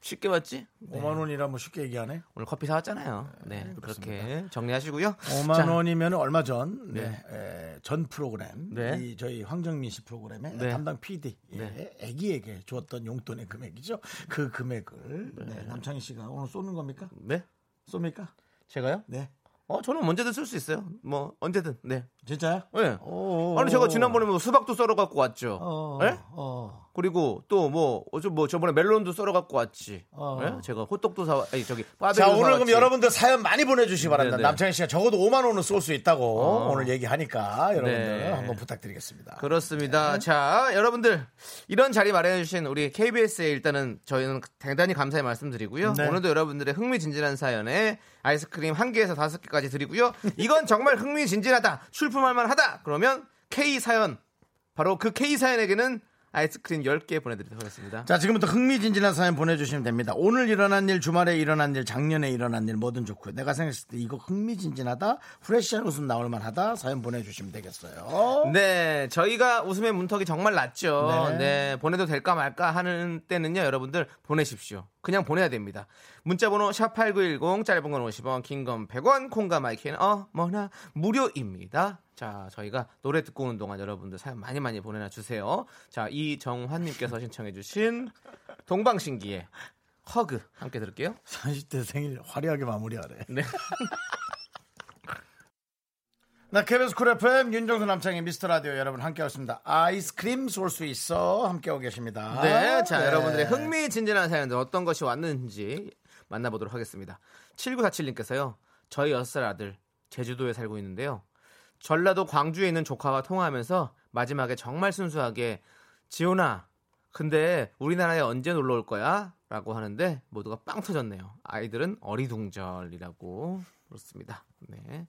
쉽게 받지? 5만 원이라 뭐 쉽게 얘기하네. 오늘 커피 사왔잖아요. 네, 그렇게 정리하시고요. 5만 자, 원이면 얼마 전, 네, 네. 에, 전 프로그램, 네. 이 저희 황정민 씨 프로그램에 네. 담당 PD, 예, 네. 애기에게 주었던 용돈의 금액이죠. 그 금액을 네, 남창희 씨가 오늘 쏘는 겁니까? 네? 쏩니까? 제가요? 네. 어, 저는 언제든 쓸 수 있어요. 뭐 언제든. 네. 진짜요? 네. 오. 아니 제가 지난번에 뭐 수박도 썰어 갖고 왔죠. 어, 네? 어. 그리고 또뭐 어저 뭐 저번에 멜론도 썰어 갖고 왔지. 어. 네? 제가 호떡도 사 아니 저기 자, 오늘 그럼 사왔지. 여러분들 사연 많이 보내주시기 바랍니다. 네, 네. 남창희 씨가 적어도 5만 원은 쏠 수 있다고 어. 오늘 얘기하니까 여러분들 네. 한번 부탁드리겠습니다. 그렇습니다. 자, 여러분들 이런 자리 마련해 주신 우리 KBS에 일단은 저희는 대단히 감사의 말씀드리고요. 네. 오늘도 여러분들의 흥미진진한 사연에 아이스크림 한 개에서 다섯 개까지 드리고요. 이건 정말 흥미진진하다. 출 품할 만하다. 그러면 K 사연 바로 그 K 사연에게는 아이스크림 10개 보내드리도록 하겠습니다. 자, 지금부터 흥미진진한 사연 보내주시면 됩니다. 오늘 일어난 일, 주말에 일어난 일, 작년에 일어난 일, 뭐든 좋고요. 내가 생각했을 때 이거 흥미진진하다, 프레시한 웃음 나올 만하다, 사연 보내주시면 되겠어요. 네, 저희가 웃음의 문턱이 정말 낮죠. 네. 네. 보내도 될까 말까 하는 때는요, 여러분들 보내십시오. 그냥 보내야 됩니다. 문자번호 샵8910, 짧은 건 50원, 긴 건 100원, 콩과 마이크는 어머나 무료입니다. 자, 저희가 노래 듣고 오는 동안 여러분들 사연 많이 많이 보내놔 주세요. 자, 이정환님께서 신청해주신 동방신기의 허그 함께 들을게요. 30대 생일 화려하게 마무리하래. 네. 나 KBS 쿨 FM 윤정수 남창희의 미스터 라디오 여러분 함께하고 있습니다. 아이스크림 쏠 수 있어 함께하고 계십니다. 네, 자 네. 여러분들의 흥미진진한 사연들 어떤 것이 왔는지 만나보도록 하겠습니다. 7947님께서요. 저희 6살 아들 제주도에 살고 있는데요. 전라도 광주에 있는 조카와 통화하면서 마지막에 정말 순수하게 지훈아 근데 우리나라에 언제 놀러 올 거야? 라고 하는데 모두가 빵 터졌네요. 아이들은 어리둥절이라고 그렇습니다. 네.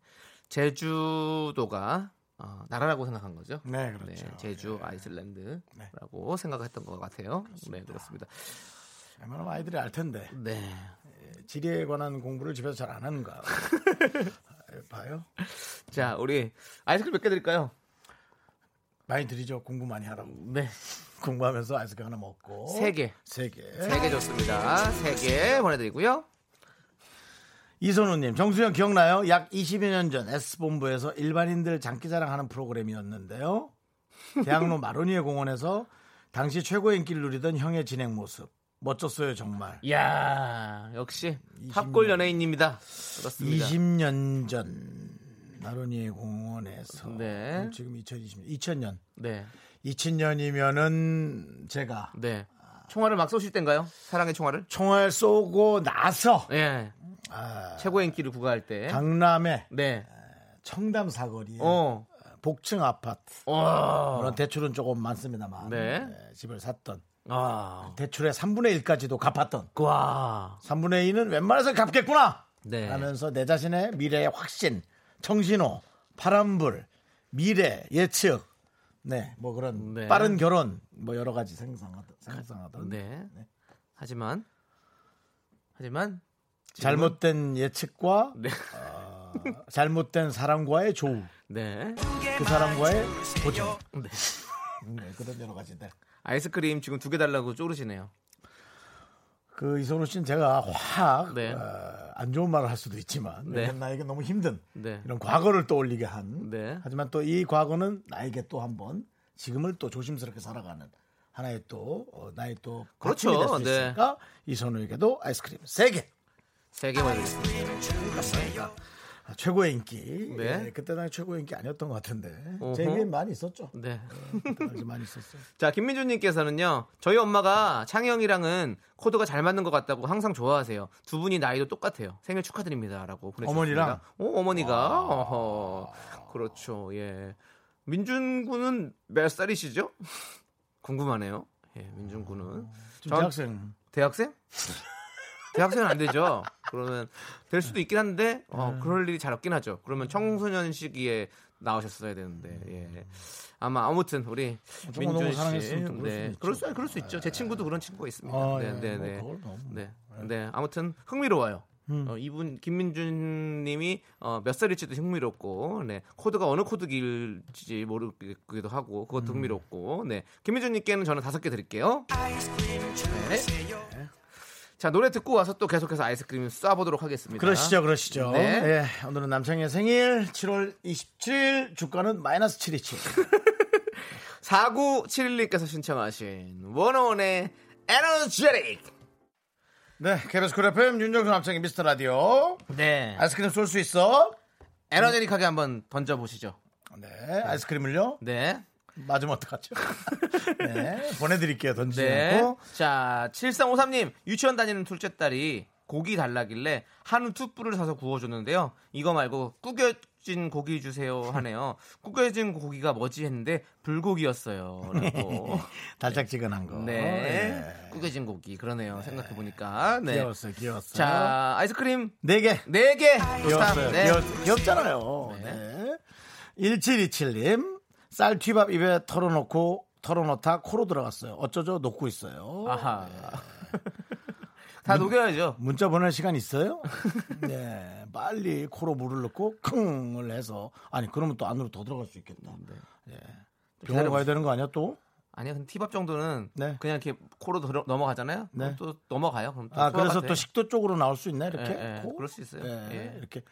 제주도가 어, 나라라고 생각한 거죠. 네, 그렇죠. 제주 아이슬란드라고 생각했던 것 같아요. 네, 그렇습니다. 웬만하면 아이들이 알 텐데 네. 지리에 관한 공부를 집에서 잘 안 하는가. 봐요. 자, 우리 아이스크림 몇 개 드릴까요? 많이 드리죠. 공부 많이 하라고. 네. 공부하면서 아이스크림 하나 먹고. 세 개. 세 개. 세 개 좋습니다. 세 개 보내드리고요. 이선우님, 정수영 기억나요? 약 20여 년 전 S본부에서 일반인들 장기자랑 하는 프로그램이었는데요. 대학로 마로니에 공원에서 당시 최고의 인기를 누리던 형의 진행 모습. 멋졌어요, 정말. 이야, 역시 20 탑골 연예인입니다. 그렇습니다. 20년 전 마로니에 공원에서 네. 지금 2020년 2000년 네. 2000년이면은 제가 네. 총알을 막 쏘실 땐가요? 사랑의 총알을? 총알 쏘고 나서 예. 아, 최고의 인기를 구가할 때. 강남의 네. 청담 사거리에 어. 복층 아파트 어. 물론 대출은 조금 많습니다만 네. 네, 집을 샀던 아. 대출의 3분의 1까지도 갚았던 와. 3분의 2는 웬만해서 갚겠구나 네. 하면서 내 자신의 미래의 확신, 청신호, 파란불, 미래 예측, 네, 뭐 그런 네. 빠른 결혼, 뭐 여러 가지 생상하던, 생상하던 네. 하지만 하지만 지금은- 잘못된 예측과 네. 어, 잘못된 사람과의 조우, 네. 그 사람과의 보정, 네. 네, 그런 여러 가지들. 아이스크림 지금 두 개 달라고 쪼르시네요. 그 이선우 씨는 제가 확 네. 어, 안 좋은 말을 할 수도 있지만 네. 나에게 너무 힘든 네. 이런 과거를 떠올리게 한 네. 하지만 또 이 과거는 나에게 또 한번 지금을 또 조심스럽게 살아가는 하나의 또 어, 나의 또 그렇죠. 될수 네. 있으니까 이선우에게도 아이스크림 3개 세개 보내드리겠습니다. 최고의 인기. 네. 예, 그때 당시 최고의 인기 아니었던 것 같은데. 제 위엔 많이 있었죠. 네. 당시 많이 있었어요. 자, 김민주님께서는요, 저희 엄마가 창희 형이랑은 코드가 잘 맞는 것 같다고 항상 좋아하세요. 두 분이 나이도 똑같아요. 생일 축하드립니다. 라고 보내주셨습니다. 어머니랑? 어, 어머니가. 어허. 그렇죠. 예. 민준 군은 몇 살이시죠? 궁금하네요. 예, 민준 군은. 지금 전- 대학생. 대학생? 대학생은 안 되죠. 그러면 될 수도 있긴 한데 어, 그럴 일이 잘 없긴 하죠. 그러면 청소년 시기에 나오셨어야 되는데 예. 아마 아무튼 우리 너무 민준 씨, 네. 그럴 수 그럴 수 있죠. 제 친구도 그런 친구가 있습니다. 아, 네, 예, 네, 뭐 네, 그걸 너무. 네, 네. 아무튼 흥미로워요. 음. 어, 이분 김민준님이 어, 몇 살일지도 흥미롭고, 네 코드가 어느 코드길지 모르기도 하고 그것도 음. 흥미롭고, 네 김민준님께는 저는 다섯 개 드릴게요. 네. 자 노래 듣고 와서 또 계속해서 아이스크림 쏴보도록 하겠습니다. 그러시죠, 그러시죠. 네. 예, 오늘은 남창의 생일 7월 27일 주가는 마이너스 727. 4971님께서 신청하신 원어원의 Energetic. 네, KBS 쿨 FM 윤정수 남창희의 미스터 라디오. 네. 아이스크림 쏠 수 있어? 에너제틱하게 한번 던져보시죠. 네, 아이스크림을요? 네. 맞으면 어떡하죠? 네, 보내드릴게요, 던지지 네. 않고. 자, 7353님, 유치원 다니는 둘째 딸이 고기 달라길래 한우 투뿔을 사서 구워줬는데요. 이거 말고 구겨진 고기 주세요 하네요. 구겨진 고기가 뭐지 했는데 불고기였어요. 라고. 달짝지근한 거. 네. 구겨진 고기. 그러네요. 생각해보니까. 네. 귀여웠어요, 귀여웠어요. 자, 아이스크림 네 개. 4개. 귀여웠어요. 네. 귀엽, 귀엽잖아요. 네. 1727님, 쌀 튀밥 입에 털어놓고, 털어놓다 코로 들어갔어요. 어쩌죠? 놓고 있어요. 아하. 다 녹여야죠. 문자 보낼 시간 있어요? 네. 빨리 코로 물을 넣고, 킁을 해서. 아니, 그러면 또 안으로 더 들어갈 수 있겠다. 예. 병원 가야 되는 거 아니야, 또? 아니요, 근데 티밥 정도는 네. 그냥 이렇게 코로 들어, 넘어가잖아요. 네. 그럼 또 넘어가요. 그럼 또 아, 그래서 돼. 또 식도 쪽으로 나올 수 있나, 이렇게? 예, 예, 코? 그럴 수 있어요. 예, 예. 이렇게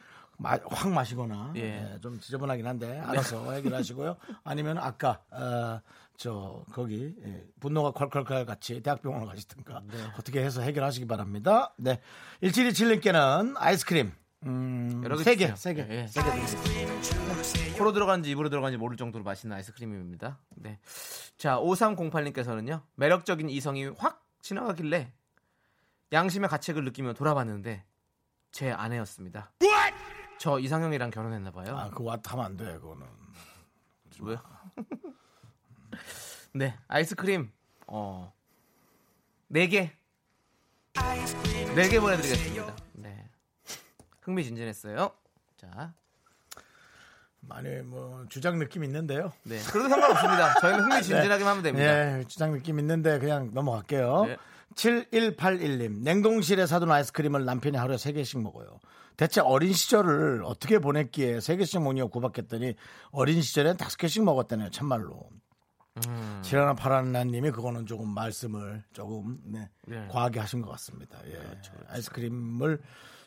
마- 확 마시거나. 예. 예, 좀 지저분하긴 한데, 알아서 해결하시고요. 아니면 아까, 어, 저, 거기, 예, 분노가 콸콸콸 같이 대학병원을 가시든가. 네. 어떻게 해서 해결하시기 바랍니다. 네. 1727님께는 아이스크림. 음, 여러 개 세 개. 세 개. 예, 예. 세 개. 코로 들어가는지 입으로 들어가는지 모를 정도로 맛있는 아이스크림입니다. 네. 자, 5308님께서는요. 매력적인 이성이 확 지나가길래 양심의 가책을 느끼며 돌아봤는데 제 아내였습니다. 저 이상형이랑 결혼했나 봐요. 아, 그거 하면 안 돼, 그거는. 왜요? 네, 아이스크림 어. 4개. 4개 보내 드리겠습니다. 네. 흥미진진했어요. 자. 많이 뭐, 주장 느낌 있는데요. 네. 그래도 상관없습니다. 저희는 흥미진진하게 하면 됩니다. 예, 주장 느낌 있는데 그냥 넘어갈게요. 네. 7181님, 냉동실에 사둔 아이스크림을 남편이 하루에 3개씩 먹어요. 대체 어린 시절을 어떻게 보냈기에 3개씩 먹냐고 구박했더니 어린 시절엔 5개씩 먹었다네요, 참말로. 음. 칠하나 파라나 님이 그거는 조금 말씀을 조금 네, 네. 과하게 하신 것 같습니다. 예. 아이스크림을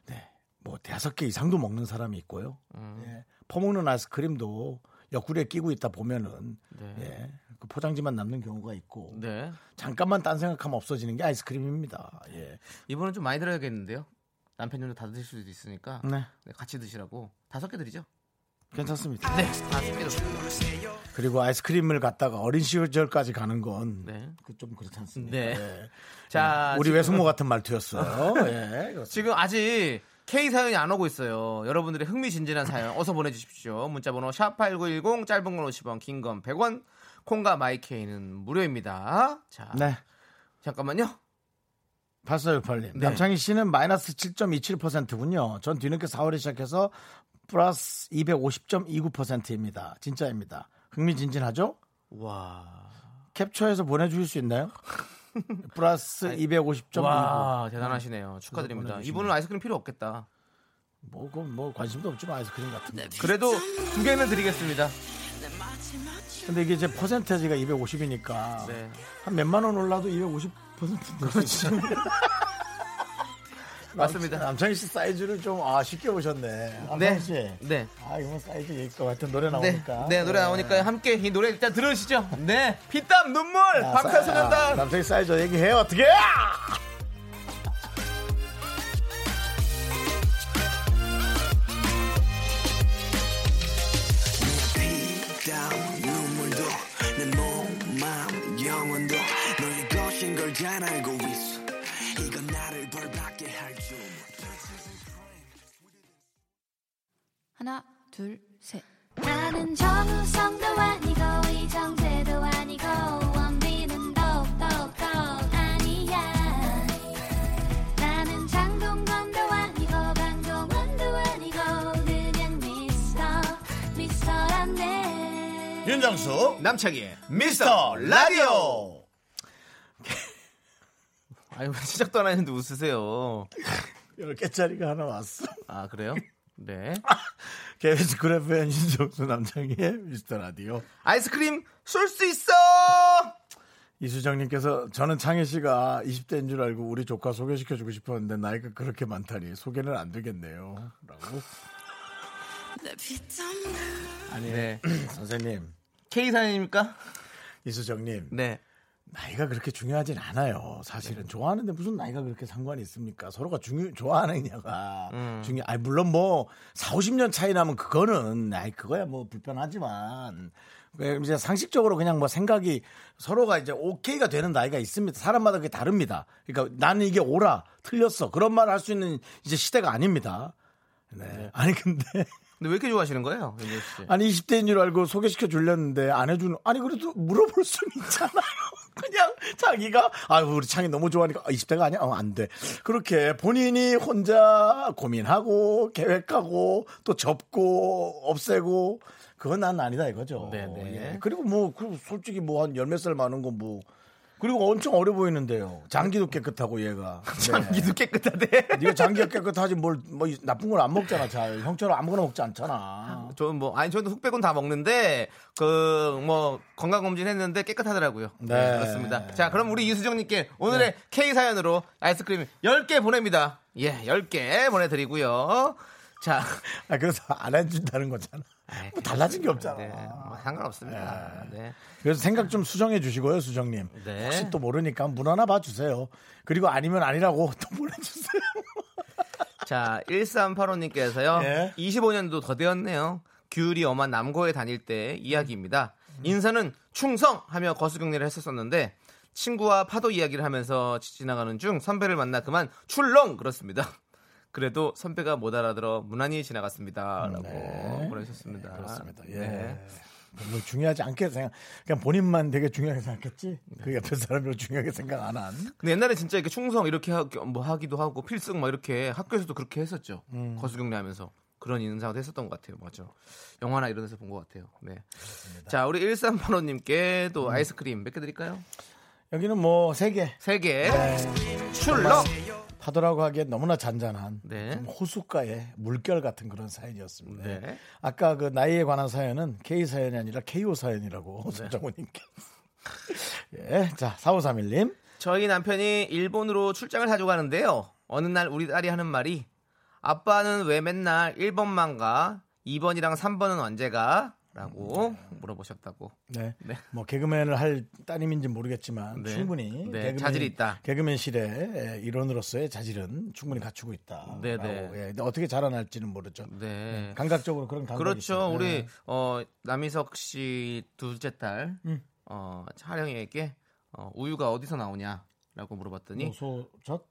네, 뭐 다섯 개 이상도 먹는 사람이 있고요. 음. 예. 퍼먹는 아이스크림도 옆구리에 끼고 있다 보면은 네. 예, 그 포장지만 남는 경우가 있고 네. 잠깐만 딴 생각하면 없어지는 게 아이스크림입니다. 예. 이번은 좀 많이 들어야겠는데요. 남편분도 다 드실 수도 있으니까 네, 네, 같이 드시라고 다섯 개 드리죠. 괜찮습니다. 네, 드리죠. 그리고 아이스크림을 갖다가 어린 시절까지 가는 건 네. 그좀 그렇지 않습니까? 네. 예. 자, 우리 지금- 외숙모 같은 말투였어요. 예. 지금 아직 K 사연이 안 오고 있어요. 여러분들의 흥미진진한 사연 어서 보내주십시오. 문자번호 샵 #8910 짧은 건 50원, 긴 건 100원. 콩과 마이케이는 무료입니다. 자, 네. 잠깐만요. 8468님. 네. 남창희 씨는 마이너스 7.27%군요. 전 뒤늦게 4월에 시작해서 플러스 250.29%입니다. 진짜입니다. 흥미진진하죠? 와, 캡처해서 보내주실 수 있나요? 플러스 250.29. 와 대단하시네요. 축하드립니다. 보내주시면. 이분은 아이스크림 필요 없겠다. 뭐, 뭐 관심도 없지만 아이스크림 같은 거. 그래도 두 개는 드리겠습니다. 근데 이게 이제 퍼센테지가 250이니까 네. 한 몇만 원 올라도 250% 될수 있죠. 맞습니다. 남창희 씨 사이즈를 좀 아, 쉽게 보셨네. 네, 남창희 씨. 네. 아, 이건 사이즈 얘기 것 같은 노래 네, 나오니까. 네, 노래 나오니까 함께 이 노래 일단 들으시죠. 네, 피땀 눈물, 아, 남창희 사이즈 얘기해 어떻게? 알고 있어. 이건 나를 벌받게 할줄. 하나, 둘, 셋. 나는 정우성도 아니고 이정재도 아니고 원빈은 더욱더 아니야. 나는 장동건도 아니고 강동원도 아니고 그냥 미스터 미스터란데. 윤정수 남창희의 미스터 라디오 아유 시작도 안 했는데 웃으세요. 10개짜리가 하나 왔어. 아 그래요? 네. KBS 쿨 FM 윤정수 남창희의 미스터 라디오. 아이스크림 쏠 수 있어! 이수정님께서 저는 창희 씨가 20대인 줄 알고 우리 조카 소개시켜주고 싶었는데 나이가 그렇게 많다니 소개는 안 되겠네요. 라고. 아니 네. 선생님. K 사연입니까? 이수정님. 네 나이가 그렇게 중요하진 않아요. 사실은 좋아하는데 무슨 나이가 그렇게 상관이 있습니까? 서로가 중요 좋아하느냐가 음. 중요. 아니 물론 뭐 4, 50년 차이 나면 그거는 아이 그거야 뭐 불편하지만 왜 이제 상식적으로 그냥 뭐 생각이 서로가 이제 오케이가 되는 나이가 있습니다. 사람마다 그게 다릅니다. 그러니까 나는 이게 옳아 틀렸어 그런 말을 할수 있는 이제 시대가 아닙니다. 네. 아니 근데 근데 왜 이렇게 좋아하시는 거예요, 윤정 씨? 아니 20대인 줄 알고 소개시켜 주려는데 안 해주는 아니 그래도 물어볼 수는 있잖아요. 그냥 자기가 아 우리 창이 너무 좋아하니까 아, 20대가 아니야 어, 안 돼. 그렇게 본인이 혼자 고민하고 계획하고 또 접고 없애고 그건 난 아니다 이거죠. 네네. 예. 그리고 뭐 그 솔직히 뭐 한 열 몇 살 많은 건뭐 그리고 엄청 어려 보이는데요. 장기도 깨끗하고 얘가. 네. 장기도 깨끗하대. 네가 장기가 깨끗하지 뭘 뭐 나쁜 걸 안 먹잖아. 잘 형처럼 아무거나 먹지 않잖아. 저는 뭐 아니 저는 흑백은 다 먹는데 그 뭐 건강 검진 했는데 깨끗하더라고요. 네. 네. 그렇습니다. 자, 그럼 우리 이수정님께 오늘의 K 사연으로 아이스크림 10개 보냅니다. 예, 10개 보내드리고요. 자, 아, 그래서 안 해준다는 거잖아. 아이, 뭐 달라진 게 없잖아. 네, 뭐 상관없습니다. 네. 그래서 생각 좀 수정해 주시고요, 수정님. 네. 혹시 또 모르니까 문 하나 봐 주세요. 그리고 아니면 아니라고 또 보내주세요. 자, 1385님께서요. 예. 25년도 더 되었네요. 귤이 엄한 남고에 다닐 때 이야기입니다. 인사는 충성! 하며 거수경례를 했었었는데 친구와 파도 이야기를 하면서 지나가는 중 선배를 만나 그만 출렁! 그렇습니다. 그래도 선배가 못 알아들어 무난히 지나갔습니다. 라고 네. 보내셨습니다. 그렇습니다. 예. 네. 별로 중요하지 않게 생각, 그냥 본인만 되게 중요하게 생각했지. 그 옆에 사람 별로 중요하게 생각 안 한. 근데 옛날에 진짜 이렇게 충성 이렇게 하, 뭐 하기도 하고 필승 막 이렇게 학교에서도 그렇게 했었죠. 음. 거수경례 하면서 그런 인상도 했었던 것 같아요. 맞아. 영화나 이런 데서 본 것 같아요. 네. 자, 우리 1385님께 음. 또 아이스크림 몇 개 드릴까요? 여기는 뭐, 세 개. 세 개. 네. 출렁! 파도라고 하기엔 너무나 잔잔한 네. 좀 호숫가의 물결 같은 그런 사연이었습니다. 네. 아까 그 나이에 관한 사연은 K 사연이 아니라 KO 사연이라고 네. 손정호님께. 예, 자 4531님. 저희 남편이 일본으로 출장을 자주 가는데요. 어느 날 우리 딸이 하는 말이 아빠는 왜 맨날 1번만 가? 2번이랑 3번은 언제 가? 라고 물어보셨다고. 네. 네. 뭐 개그맨을 할 따님인지 모르겠지만 네. 충분히 네, 개그맨, 자질이 있다. 개그맨실의 예, 일원으로서의 자질은 충분히 갖추고 있다. 네. 네. 예, 근데 어떻게 자라날지는 모르죠. 네. 감각적으로 그런 감각이 그렇죠. 있어요. 우리 네. 어, 남희석 씨 둘째 딸 음. 어, 촬영에게 어, 우유가 어디서 나오냐라고 물어봤더니 노소젓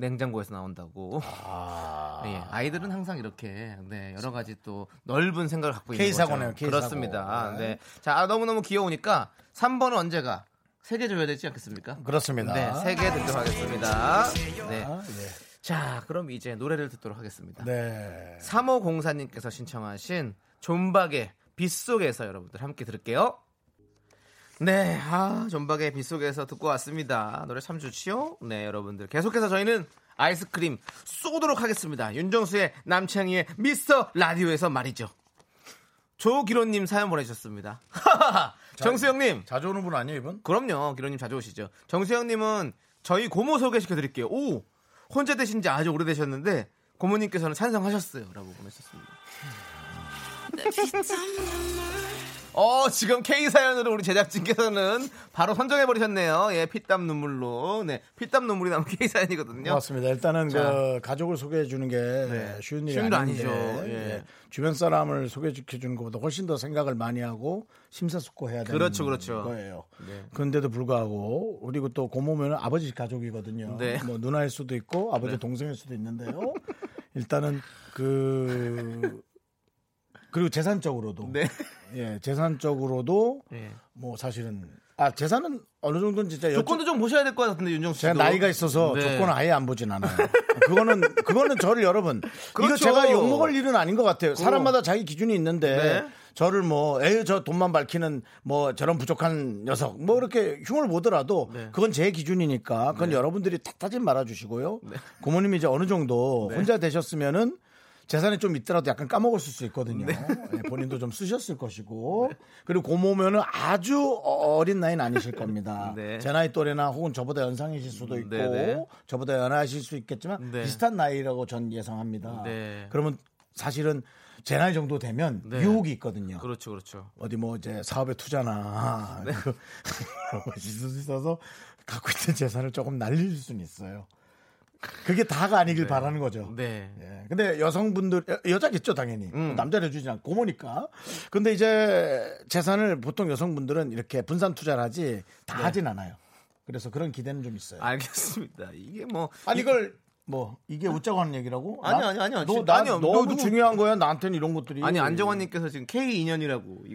냉장고에서 나온다고. 아. 예, 아이들은 항상 이렇게 네, 여러 가지 또 넓은 생각을 갖고 있는 거죠. K사고. 그렇습니다. 네. 네. 자, 아, 너무너무 귀여우니까 3번은 언제가? 세개 줘야 되지 않겠습니까? 그렇습니다. 네, 세개 듣도록 하겠습니다. 네. 아, 예. 자, 그럼 이제 노래를 듣도록 하겠습니다. 네. 3504님께서 신청하신 존박의 빗속에서 여러분들 함께 들을게요. 네, 아, 존박의 빗속에서 듣고 왔습니다. 노래 참 좋지요? 네, 여러분들. 계속해서 저희는 아이스크림 쏘도록 하겠습니다. 윤정수의 남창희의 미스터 라디오에서 말이죠. 조기로님 사연 보내주셨습니다. 정수영님. 자주 오는 분 아니에요, 이분? 그럼요. 기로님 자주 오시죠. 정수영님은 저희 고모 소개시켜 드릴게요. 오! 혼자 되신 지 아주 오래되셨는데 고모님께서는 찬성하셨어요. 라고 보내셨습니다. 어, 지금 K 사연으로 우리 제작진께서는 바로 선정해 버리셨네요. 예, 피땀 눈물로. 네, 피땀 눈물이 나면 K 사연이거든요. 고맙습니다. 일단은 자. 그 가족을 소개해 주는 게 쉬운 일이 쉬운 아닌데 아니죠. 예. 예. 주변 사람을 소개시켜 주는 것보다 훨씬 더 생각을 많이 하고 심사숙고해야 되는 그렇죠, 그렇죠. 거예요. 네. 그런데도 불구하고 그리고 또 고모면 아버지 가족이거든요. 네. 뭐 누나일 수도 있고 아버지 동생일 수도 있는데요. 일단은 그 그리고 재산적으로도 네. 예 재산적으로도 예. 뭐 사실은 아 재산은 어느 정도는 진짜 조건도 좀 보셔야 될 것 같은데 윤정수 씨도. 제가 나이가 있어서 네. 조건을 아예 안 보진 않아요. 그거는 그거는 저를 여러분 이거 그렇죠. 제가 욕 먹을 일은 아닌 것 같아요. 사람마다 자기 기준이 있는데 네. 저를 뭐 에이 저 돈만 밝히는 뭐 저런 부족한 녀석 뭐 이렇게 흉을 보더라도 네. 그건 제 기준이니까 그건 여러분들이 탓하지 말아주시고요. 고모님이 이제 어느 정도 네. 혼자 되셨으면은 재산이 좀 있더라도 약간 까먹었을 수 있거든요. 네. 예, 본인도 좀 쓰셨을 것이고 그리고 고모면은 아주 어린 나이는 아니실 겁니다. 네. 제 나이 또래나 혹은 저보다 연상이실 수도 있고 네, 네. 저보다 연하실 수 있겠지만 네. 비슷한 나이라고 전 예상합니다. 네. 그러면 사실은 제 나이 정도 되면 네. 유혹이 있거든요. 그렇죠, 그렇죠. 어디 뭐 이제 사업에 투자나 것이 있을 수 있어서 갖고 있는 재산을 조금 날릴 수는 있어요. 그게 다가 아니길 바라는 거죠. 네. 예. 근데 여성분들 여- 여자겠죠 당연히 음. 남자를 해주지 않고 고모니까. 근데 이제 재산을 보통 여성분들은 이렇게 분산 투자를 하지 다 네. 하진 않아요. 그래서 그런 기대는 좀 있어요. 알겠습니다. 이게 뭐 아니 이걸 뭐 이게 웃자고 하는 얘기라고? 아니요, 나- 아니요, 아니요. 너, 진- 나, 아니요. 너무 중요한 거야 나한테는 이런 것들이. 아니 안정환님께서 지금 K 인연이라고 이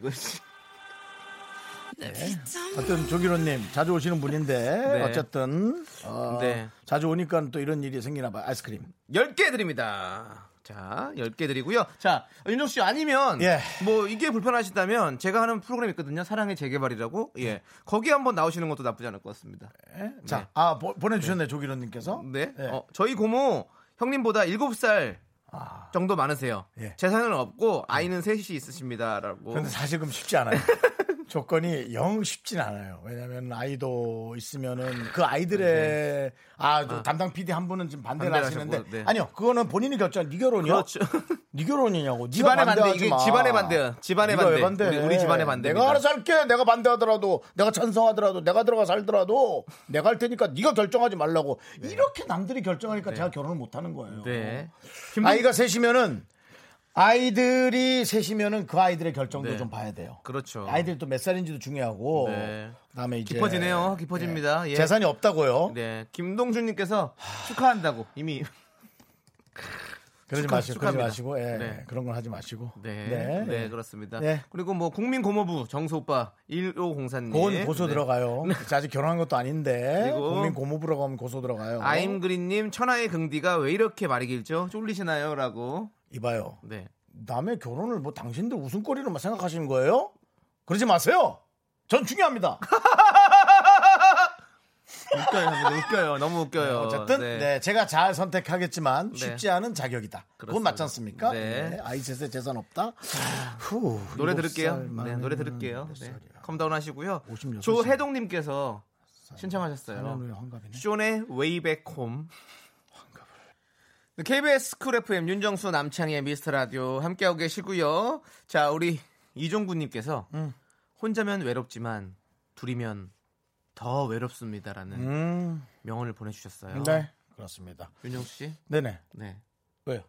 거 어떤 조기로님 자주 오시는 분인데 네. 어쨌든 어, 네. 자주 오니까 또 이런 일이 생기나 봐요. 아이스크림. 10개 드립니다. 자, 10개 드리고요. 자, 윤정 씨 아니면 예. 뭐 이게 불편하시다면 제가 하는 프로그램 있거든요. 사랑의 재개발이라고. 예. 거기 한번 나오시는 것도 나쁘지 않을 것 같습니다. 예? 자, 아 보, 보내주셨네 조기로님께서. 네. 예. 어, 저희 고모 형님보다 7살 정도 많으세요. 예. 재산은 없고 아이는 셋이 있으십니다라고. 그런데 사실 금 쉽지 않아요. 조건이 영 쉽진 않아요. 왜냐하면 아이도 있으면은 그 아이들의 아, 저 담당 PD 한 분은 지금 반대를 네. 하시는데 네. 아니요 그거는 본인이 결정. 네 결혼이요? 그렇죠. 네 결혼이냐고. 집안의 반대, 이게 마. 집안의 반대야. 집안의 왜 반대. 우리- 우리 집안의 반대입니다. 내가 알아서 할게. 내가 반대하더라도 내가 찬성하더라도 내가 들어가 살더라도 내가 할 테니까 네가 결정하지 말라고. 이렇게 남들이 결정하니까 제가 결혼을 못 하는 거예요. 네. 아이가 셋이면은 아이들이 셋이면은 그 아이들의 결정도 네. 좀 봐야 돼요. 그렇죠. 아이들이 또몇 살인지도 중요하고 네. 그다음에 이제 깊어지네요. 깊어집니다. 네. 예. 재산이 없다고요. 네. 김동준님께서 축하한다고 이미. 그러지 축하- 마시고 그러지 축하합니다. 마시고 예, 네. 그런 건 하지 마시고. 네. 네. 그렇습니다. 네. 그리고 뭐 국민 고모부 정수 오빠 1504님. 그건 고소 네. 들어가요. 아직 결혼한 것도 아닌데 그리고 국민 고모부라고 하면 고소 들어가요. 아임그린님 천하의 긍디가 왜 이렇게 말이 길죠? 쫄리시나요?라고. 이봐요. 네. 남의 결혼을 뭐 당신들 웃음거리로만 생각하시는 거예요? 그러지 마세요. 전 중요합니다. 웃겨요, 너무 웃겨요, 너무 웃겨요. 어쨌든 네. 네, 제가 잘 선택하겠지만 네. 쉽지 않은 자격이다. 그건. 맞지 않습니까? 네. 네, 아이 셋에 재산 없다. 후, 노래 들을게요. 살 네, 노래 들을게요. 몇 네. calm down 하시고요. 56 조혜동님께서 신청하셨어요. 숀의 Way Back Home. 네, KBS 쿨 FM 윤정수 남창희의 미스터 라디오 함께하고 계시고요. 자, 우리 이종구님께서 음. 혼자면 외롭지만 둘이면 더 외롭습니다라는 음, 명언을 보내주셨어요. 네, 그렇습니다. 윤정수 씨, 네네. 네. 왜요?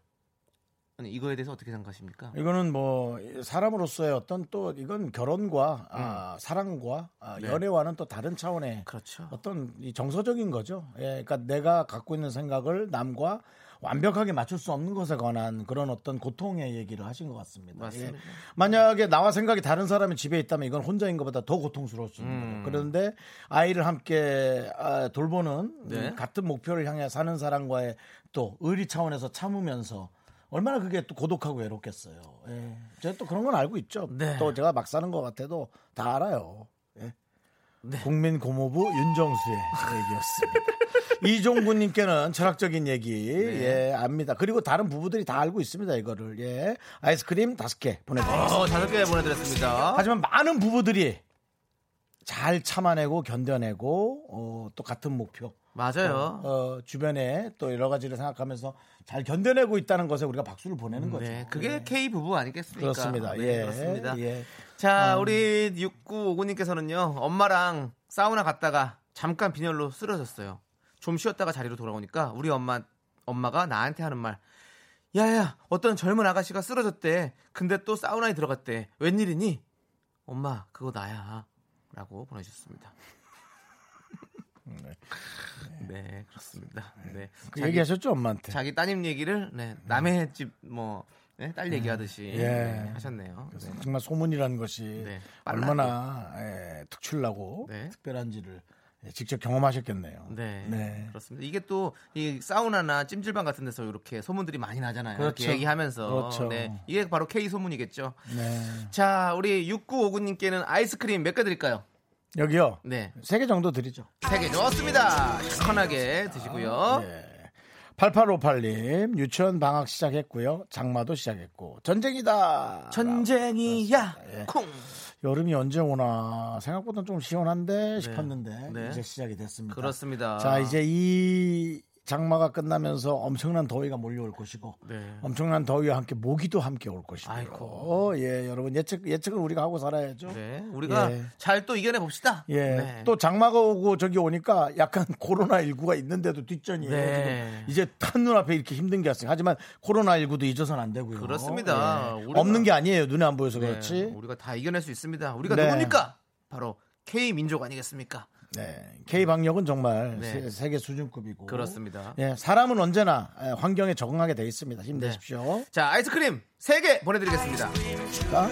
아니 이거에 대해서 어떻게 생각하십니까? 이거는 뭐 사람으로서의 어떤 또 이건 결혼과 아, 사랑과 아, 음. 네. 연애와는 또 다른 차원의 그렇죠. 어떤 이 정서적인 거죠. 예, 그러니까 내가 갖고 있는 생각을 남과 완벽하게 맞출 수 없는 것에 관한 그런 어떤 고통의 얘기를 하신 것 같습니다. 맞습니다. 예. 만약에 나와 생각이 다른 사람이 집에 있다면 이건 혼자인 것보다 더 고통스러울 수 있는 음. 거죠. 그런데 아이를 함께 아, 돌보는 네. 음, 같은 목표를 향해 사는 사람과의 또 의리 차원에서 참으면서 얼마나 그게 또 고독하고 외롭겠어요. 예. 제가 또 그런 건 알고 있죠. 네. 또 제가 막 사는 것 같아도 다 알아요. 예. 네. 국민 고모부 윤정수의 얘기였습니다. 이종구님께는 철학적인 얘기 네. 예 압니다. 그리고 다른 부부들이 다 알고 있습니다 이거를 예 아이스크림 다섯 개 보내드리겠습니다. 어, 다섯 개 보내드렸습니다. 하지만 많은 부부들이 잘 참아내고 견뎌내고 어, 또 같은 목표 맞아요. 어, 주변에 또 여러 가지를 생각하면서 잘 견뎌내고 있다는 것에 우리가 박수를 보내는 거죠. 네, 그게 K 부부 아니겠습니까? 그렇습니다. 네, 예, 그렇습니다. 예. 자, 우리 6959님께서는요, 엄마랑 사우나 갔다가 잠깐 빈혈로 쓰러졌어요. 좀 쉬었다가 자리로 돌아오니까 우리 엄마, 엄마가 나한테 하는 말, 야야, 어떤 젊은 아가씨가 쓰러졌대. 근데 또 사우나에 들어갔대. 웬일이니? 엄마, 그거 나야. 라고 보내주셨습니다. 네, 그렇습니다. 네. 그 자기- 얘기하셨죠 엄마한테. 자기 따님 얘기를 네, 남의 집뭐딸 얘기하듯이 예. 네, 하셨네요. 네. 정말 소문이라는 것이 네, 얼마나 예, 특출나고 네. 특별한지를 예, 직접 경험하셨겠네요. 네, 네. 그렇습니다. 이게 또 이 사우나나 찜질방 같은 데서 이렇게 소문들이 많이 나잖아요. 그렇죠. 이렇게 얘기하면서 그렇죠. 네, 이게 바로 K 소문이겠죠. 네. 자, 우리 6959님께는 아이스크림 몇 개 드릴까요? 여기요. 네, 세 개 정도 드리죠. 세 개 좋습니다. 시원하게 드시고요. 네. 8858님 유치원 방학 시작했고요. 장마도 시작했고 전쟁이다. 전쟁이야. 예. 쿵. 여름이 언제 오나 생각보다 좀 시원한데 싶었는데 네. 이제 시작이 됐습니다. 그렇습니다. 자 이제 이 장마가 끝나면서 엄청난 더위가 몰려올 것이고 네. 엄청난 더위와 함께 모기도 함께 올 것이고. 예 여러분 예측 예측을 우리가 하고 살아야죠. 네, 우리가 예. 잘또 이겨내 봅시다. 예. 네. 또 장마가 오고 저기 오니까 약간 코로나 19가 있는데도 뒷전이에요. 네. 이제 한 눈앞에 이렇게 힘든 게 왔어요. 하지만 코로나 19도 잊어서는 안 되고요. 그렇습니다. 예. 우리가- 없는 게 아니에요. 눈에 안 보여서 네, 그렇지. 우리가 다 이겨낼 수 있습니다. 우리가 네. 누굽니까? 바로 K 민족 아니겠습니까? 네. K 방역은 정말 네. 세- 세계 수준급이고. 그렇습니다. 예, 사람은 언제나 예, 환경에 적응하게 돼 있습니다. 힘내십시오. 자, 아이스크림 3개 보내 드리겠습니다. 자,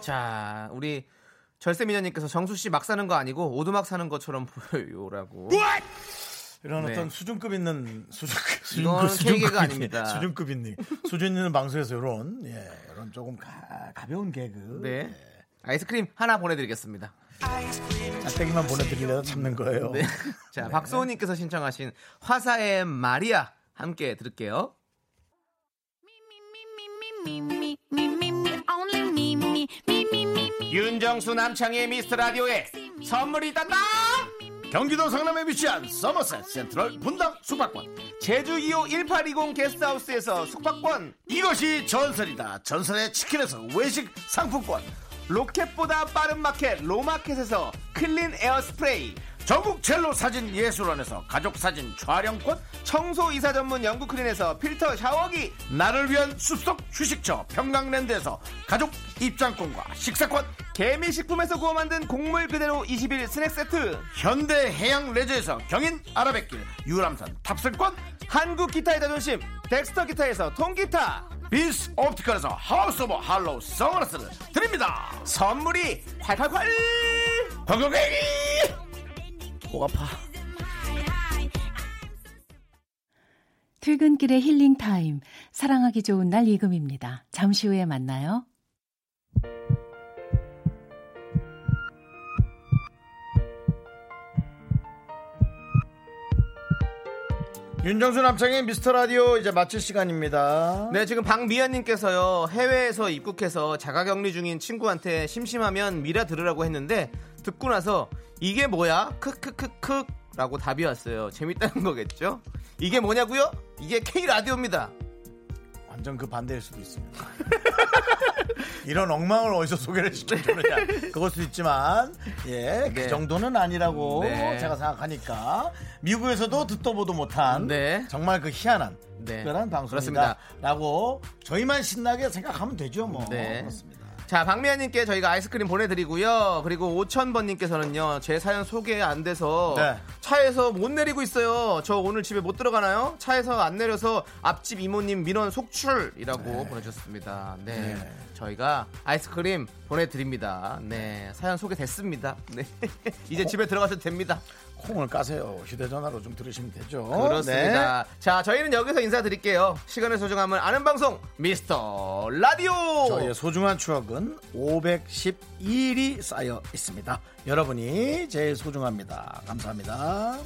자, 우리 절세미녀님께서 정수 씨 막 사는 거 아니고 오두막 사는 것처럼 보여요라고. 이런 네. 어떤 수준급 있는 수준 수준급 있는, 아닙니다. 수준급 있는 수준 있는 방송에서 이런 예, 이런 조금 가, 가벼운 개그. 네. 아이스크림 하나 보내드리겠습니다. 짝대기만 보내드리려다 참는 거예요. 네. 자, 박소호님께서 신청하신 화사의 마리아 함께 들을게요. 윤정수 남창의 미스터 라디오에 선물이 있단다! 경기도 성남에 위치한 서머셋 센트럴 분당 숙박권. 제주 2호 1820 게스트하우스에서 숙박권 이것이 전설이다. 전설의 치킨에서 외식 상품권. 로켓보다 빠른 마켓 로마켓에서 clean air 스프레이 전국 첼로 사진 예술원에서 가족 사진 촬영권. 청소 이사 전문 영국 클린에서 필터 샤워기 나를 위한 숲속 휴식처 평강랜드에서 가족 입장권과 식사권. 개미식품에서 구워 만든 곡물 그대로 21 스낵 세트 현대 해양 레저에서 경인 아라뱃길 유람선 탑승권. 한국 기타의 자존심 덱스터 기타에서 통기타 빈스 옵티컬에서 하우스 오브 할로우 선글라스를 드립니다. 선물이 콸콸콸 건강하기 목 아파. 퇴근길의 힐링 타임. 사랑하기 좋은 날 이금입니다. 잠시 후에 만나요. 윤정수 남창의 미스터 라디오 이제 마칠 시간입니다. 네 지금 박미연님께서요 해외에서 입국해서 자가격리 중인 친구한테 심심하면 미라 들으라고 했는데 듣고 나서 이게 뭐야? 크크크크 라고 답이 왔어요. 재밌다는 거겠죠? 이게 뭐냐고요? 이게 K 라디오입니다 완전 그 반대일 수도 있습니다. 이런 엉망을 어디서 소개를 시켜주느냐. 그럴 수도 있지만, 예, 그 네. 정도는 아니라고 네. 제가 생각하니까, 미국에서도 듣도 보도 못한, 네. 정말 그 희한한, 네. 특별한 방송이다. 그렇습니다. 라고 저희만 신나게 생각하면 되죠, 뭐. 네. 그렇습니다. 자, 박미아님께 저희가 아이스크림 보내드리고요. 그리고 5천번님께서는요, 제 사연 소개 안 돼서 네. 차에서 못 내리고 있어요. 저 오늘 집에 못 들어가나요? 차에서 안 내려서 앞집 이모님 민원 속출이라고 보내주셨습니다. 네. 저희가 아이스크림 보내드립니다. 네. 사연 소개됐습니다. 네. 이제 집에 들어가셔도 됩니다. 콩을 까세요. 휴대전화로 좀 들으시면 되죠. 그렇습니다. 네. 자, 저희는 여기서 인사드릴게요. 시간의 소중함을 아는 방송, 미스터 라디오! 저희의 소중한 추억은 512일이 쌓여 있습니다. 여러분이 제일 소중합니다. 감사합니다.